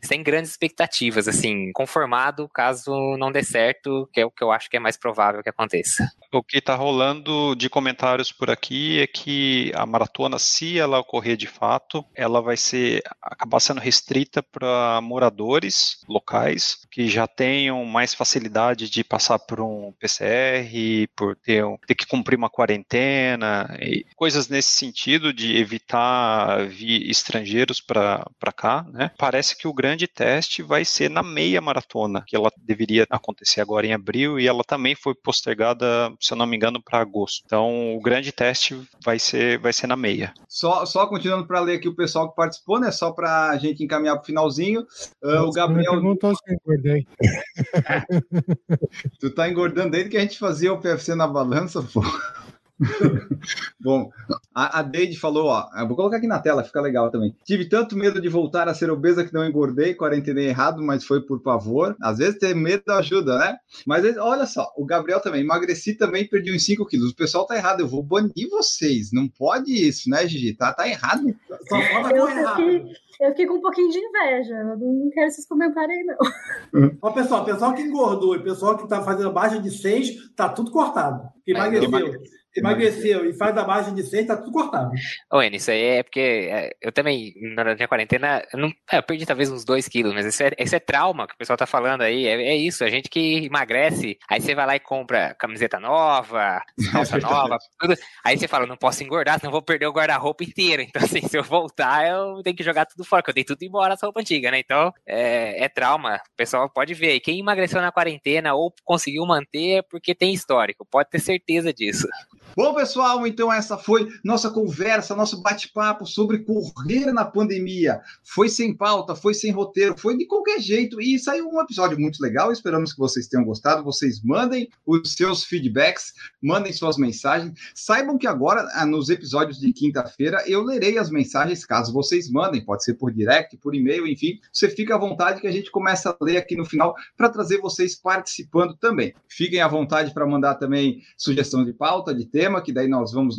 sem grandes expectativas, assim, conformado caso não dê certo, que é o que eu acho que é mais provável que aconteça. O que está rolando de comentários por aqui é que a maratona, se ela ocorrer de fato, ela vai ser acabar sendo restrita para moradores locais que já tenham mais facilidade de passar por um PCR, por ter, ter que cumprir uma quarentena, coisas nesse sentido de evitar vir estrangeiros para cá, né? Parece que o grande teste vai ser na meia maratona, que ela deveria acontecer agora em abril e ela também foi postergada, se eu não me engano, para agosto. Então, o grande teste vai ser, vai ser na meia. Só, só continuando para ler aqui o pessoal que participou, né? Só para a gente encaminhar para o finalzinho. Uh, o Gabriel. perguntou se eu engordei. tu tá engordando desde que a gente fazia o PFC na balança, pô. Bom, a, a Deide falou, ó, vou colocar aqui na tela, fica legal também. Tive tanto medo de voltar a ser obesa que não engordei, quarentenei errado, mas foi por pavor. Às vezes ter medo ajuda, né? Mas olha só, o Gabriel também, emagreci também, perdi uns 5 quilos. O pessoal tá errado, eu vou banir vocês. Não pode isso, né, Gigi? Tá, tá errado. Só falta eu, fiquei, eu fiquei com um pouquinho de inveja. Eu não quero esses comentários aí, não. Ó, pessoal, pessoal que engordou e pessoal que tá fazendo abaixo de 6, tá tudo cortado. Emagreceu. É, emagreceu e faz a margem de 100, tá tudo cortado. Ô, Enio, isso aí é porque é, eu também, na minha quarentena, eu, não, é, eu perdi talvez uns 2 quilos, mas isso é, isso é trauma que o pessoal tá falando aí. É, é, isso, a gente que emagrece, aí você vai lá e compra camiseta nova, calça nova, tudo. Aí você fala, não posso engordar, senão vou perder o guarda-roupa inteiro. Então, assim, se eu voltar, eu tenho que jogar tudo fora, porque eu dei tudo embora essa roupa antiga, né? Então, é, é trauma. O pessoal pode ver aí. Quem emagreceu na quarentena ou conseguiu manter é porque tem histórico, pode ter certeza disso. Bom, pessoal, então essa foi nossa conversa, nosso bate-papo sobre correr na pandemia. Foi sem pauta, foi sem roteiro, foi de qualquer jeito e saiu um episódio muito legal. Esperamos que vocês tenham gostado. Vocês mandem os seus feedbacks, mandem suas mensagens. Saibam que agora, ah, nos episódios de quinta-feira, eu lerei as mensagens caso vocês mandem. Pode ser por direct, por e-mail, enfim. Você fica à vontade que a gente começa a ler aqui no final para trazer vocês participando também. Fiquem à vontade para mandar também sugestão de pauta, de tema tema, que daí nós vamos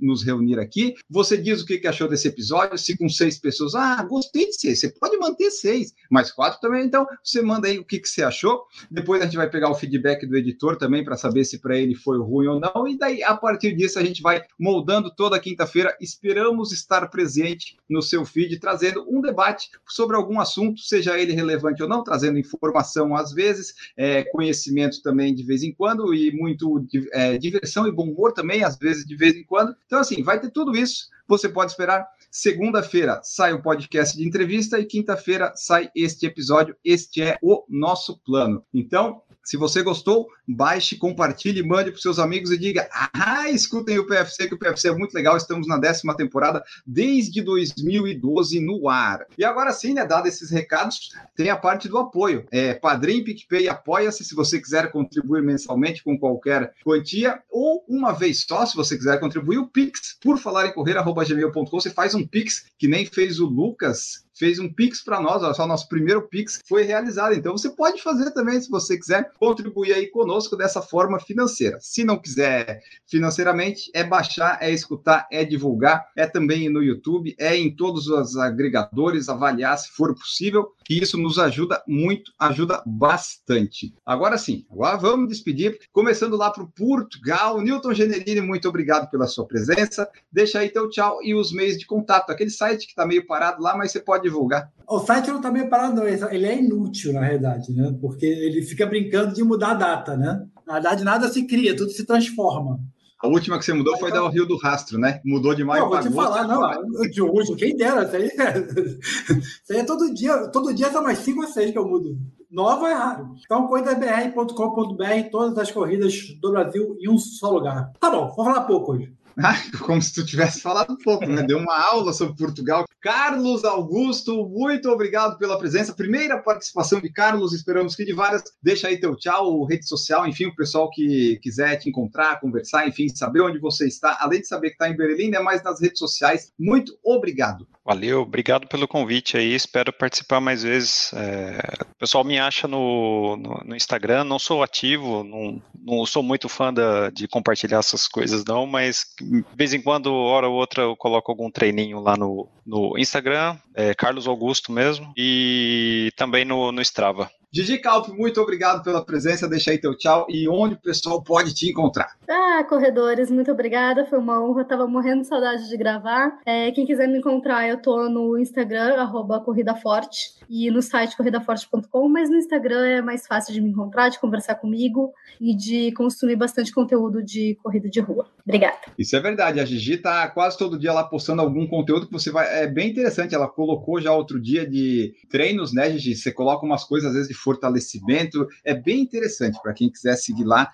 nos reunir aqui. Você diz o que achou desse episódio, se com seis pessoas, ah, gostei de seis, você pode manter seis, mais quatro também, então você manda aí o que, que você achou. Depois a gente vai pegar o feedback do editor também para saber se para ele foi ruim ou não, e daí a partir disso a gente vai moldando toda quinta-feira. Esperamos estar presente no seu feed, trazendo um debate sobre algum assunto, seja ele relevante ou não, trazendo informação às vezes, é, conhecimento também de vez em quando, e muito é, diversão e bom humor também também, às vezes, de vez em quando. Então, assim, vai ter tudo isso. Você pode esperar. Segunda-feira sai o podcast de entrevista e quinta-feira sai este episódio. Este é o nosso plano. Então, Se você gostou, baixe, compartilhe, mande para seus amigos e diga: ah, escutem o PFC, que o PFC é muito legal. Estamos na décima temporada desde 2012 no ar. E agora sim, né, dado esses recados, tem a parte do apoio. É Padrim, PicPay, apoia-se se você quiser contribuir mensalmente com qualquer quantia, ou uma vez só, se você quiser contribuir, o Pix, por falar em correr, arroba gmail.com, você faz um Pix, que nem fez o Lucas fez um Pix para nós, olha só, nosso primeiro Pix foi realizado. Então você pode fazer também, se você quiser, contribuir aí conosco dessa forma financeira. Se não quiser financeiramente, é baixar, é escutar, é divulgar, é também no YouTube, é em todos os agregadores, avaliar se for possível, que isso nos ajuda muito, ajuda bastante. Agora sim, agora vamos despedir, começando lá para o Portugal. Newton Generini, muito obrigado pela sua presença. Deixa aí teu tchau e os meios de contato. Aquele site que está meio parado lá, mas você pode divulgar. O site não está meio parado, não. Ele é inútil, na realidade, né? Porque ele fica brincando de mudar a data, né? Na verdade, nada se cria, tudo se transforma. A última que você mudou foi da Rio do Rastro, né? Mudou de maio para agosto. Vou te falar, não, de hoje, quem dera, isso aí, é, isso aí é todo dia, todo dia são mais cinco ou seis que eu mudo. Nova é raro. Então, corridabr.com.br, todas as corridas do Brasil em um só lugar. Tá bom, vou falar pouco hoje. Como se tu tivesse falado um pouco, né? Deu uma aula sobre Portugal. Carlos Augusto, muito obrigado pela presença. Primeira participação de Carlos, esperamos que de várias. Deixa aí teu tchau, rede social, enfim, o pessoal que quiser te encontrar, conversar, enfim, saber onde você está, além de saber que está em Berlim, né? Mas nas redes sociais. Muito obrigado. Valeu, obrigado pelo convite aí, espero participar mais vezes. É, o pessoal me acha no, no, no, Instagram, não sou ativo, não, não sou muito fã da, de compartilhar essas coisas não, mas de vez em quando, hora ou outra, eu coloco algum treininho lá no, no Instagram, é, Carlos Augusto mesmo, e também no, no Strava. Gigi Calp, muito obrigado pela presença. Deixa aí teu tchau e onde o pessoal pode te encontrar. Ah, corredores, muito obrigada. Foi uma honra. Eu tava morrendo de saudade de gravar. É, quem quiser me encontrar, eu tô no Instagram, arroba Corrida Forte, e no site corridaforte.com, mas no Instagram é mais fácil de me encontrar, de conversar comigo e de consumir bastante conteúdo de corrida de rua. Obrigada. Isso é verdade. A Gigi tá quase todo dia lá postando algum conteúdo que você vai. É bem interessante. Ela colocou já outro dia de treinos, né, Gigi? Você coloca umas coisas, às vezes, de fortalecimento. É bem interessante para quem quiser seguir lá.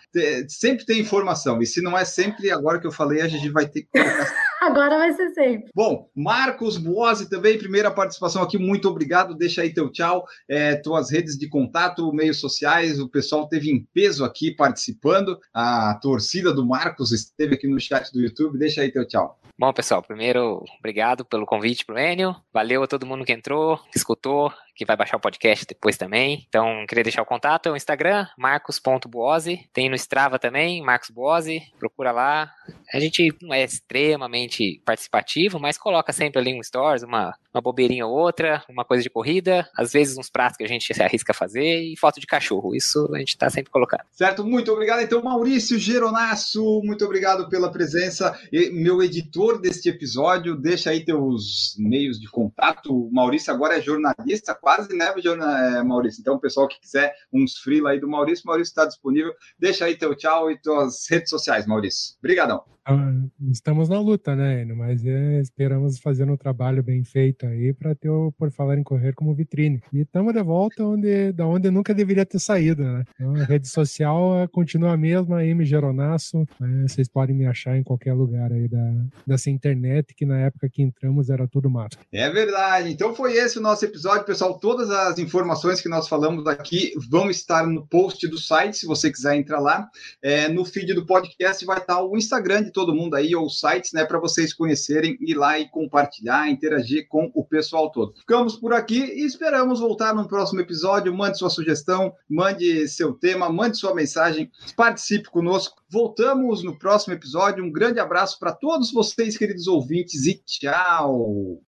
Sempre tem informação. E se não é sempre, agora que eu falei, a gente vai ter que. Agora vai ser sempre. Bom, Marcos Boazzi também, primeira participação aqui, muito obrigado. Deixa aí teu tchau, é, tuas redes de contato, meios sociais. O pessoal teve em peso aqui participando. A torcida do Marcos esteve aqui no chat do YouTube. Deixa aí teu tchau. Bom, pessoal, primeiro, obrigado pelo convite pro Enio. Valeu a todo mundo que entrou, que escutou, que vai baixar o podcast depois também. Então, queria deixar o contato, é o Instagram, marcos.boose. Tem no Strava também, Marcos Boase. Procura lá. A gente não é extremamente participativo, mas coloca sempre ali um stories, uma, uma bobeirinha ou outra, uma coisa de corrida, às vezes uns pratos que a gente se arrisca a fazer e foto de cachorro. Isso a gente está sempre colocando. Certo, muito obrigado. Então, Maurício Geronasso, muito obrigado pela presença. E meu editor deste episódio, deixa aí teus meios de contato. O Maurício agora é jornalista, quase, né, é, Maurício? Então, o pessoal que quiser uns freela aí do Maurício, Maurício está disponível. Deixa aí teu tchau e tuas redes sociais, Maurício. Obrigadão. Ah, estamos na luta, né, Enio? Mas é, esperamos fazer um trabalho bem feito aí para ter o Por Falar em Correr como vitrine. E estamos de volta onde, da onde nunca deveria ter saído, né? Então, a rede social é, continua a mesma, M Geronasso. Né? Vocês podem me achar em qualquer lugar aí da, dessa internet, que na época que entramos era tudo mato. É verdade. Então foi esse o nosso episódio, pessoal. Todas as informações que nós falamos aqui vão estar no post do site, se você quiser entrar lá. É, no feed do podcast vai estar o Instagram de todo mundo aí, ou sites, né, para vocês conhecerem, ir lá e compartilhar, interagir com o pessoal todo. Ficamos por aqui e esperamos voltar no próximo episódio. Mande sua sugestão, mande seu tema, mande sua mensagem, participe conosco. Voltamos no próximo episódio. Um grande abraço para todos vocês, queridos ouvintes, e tchau!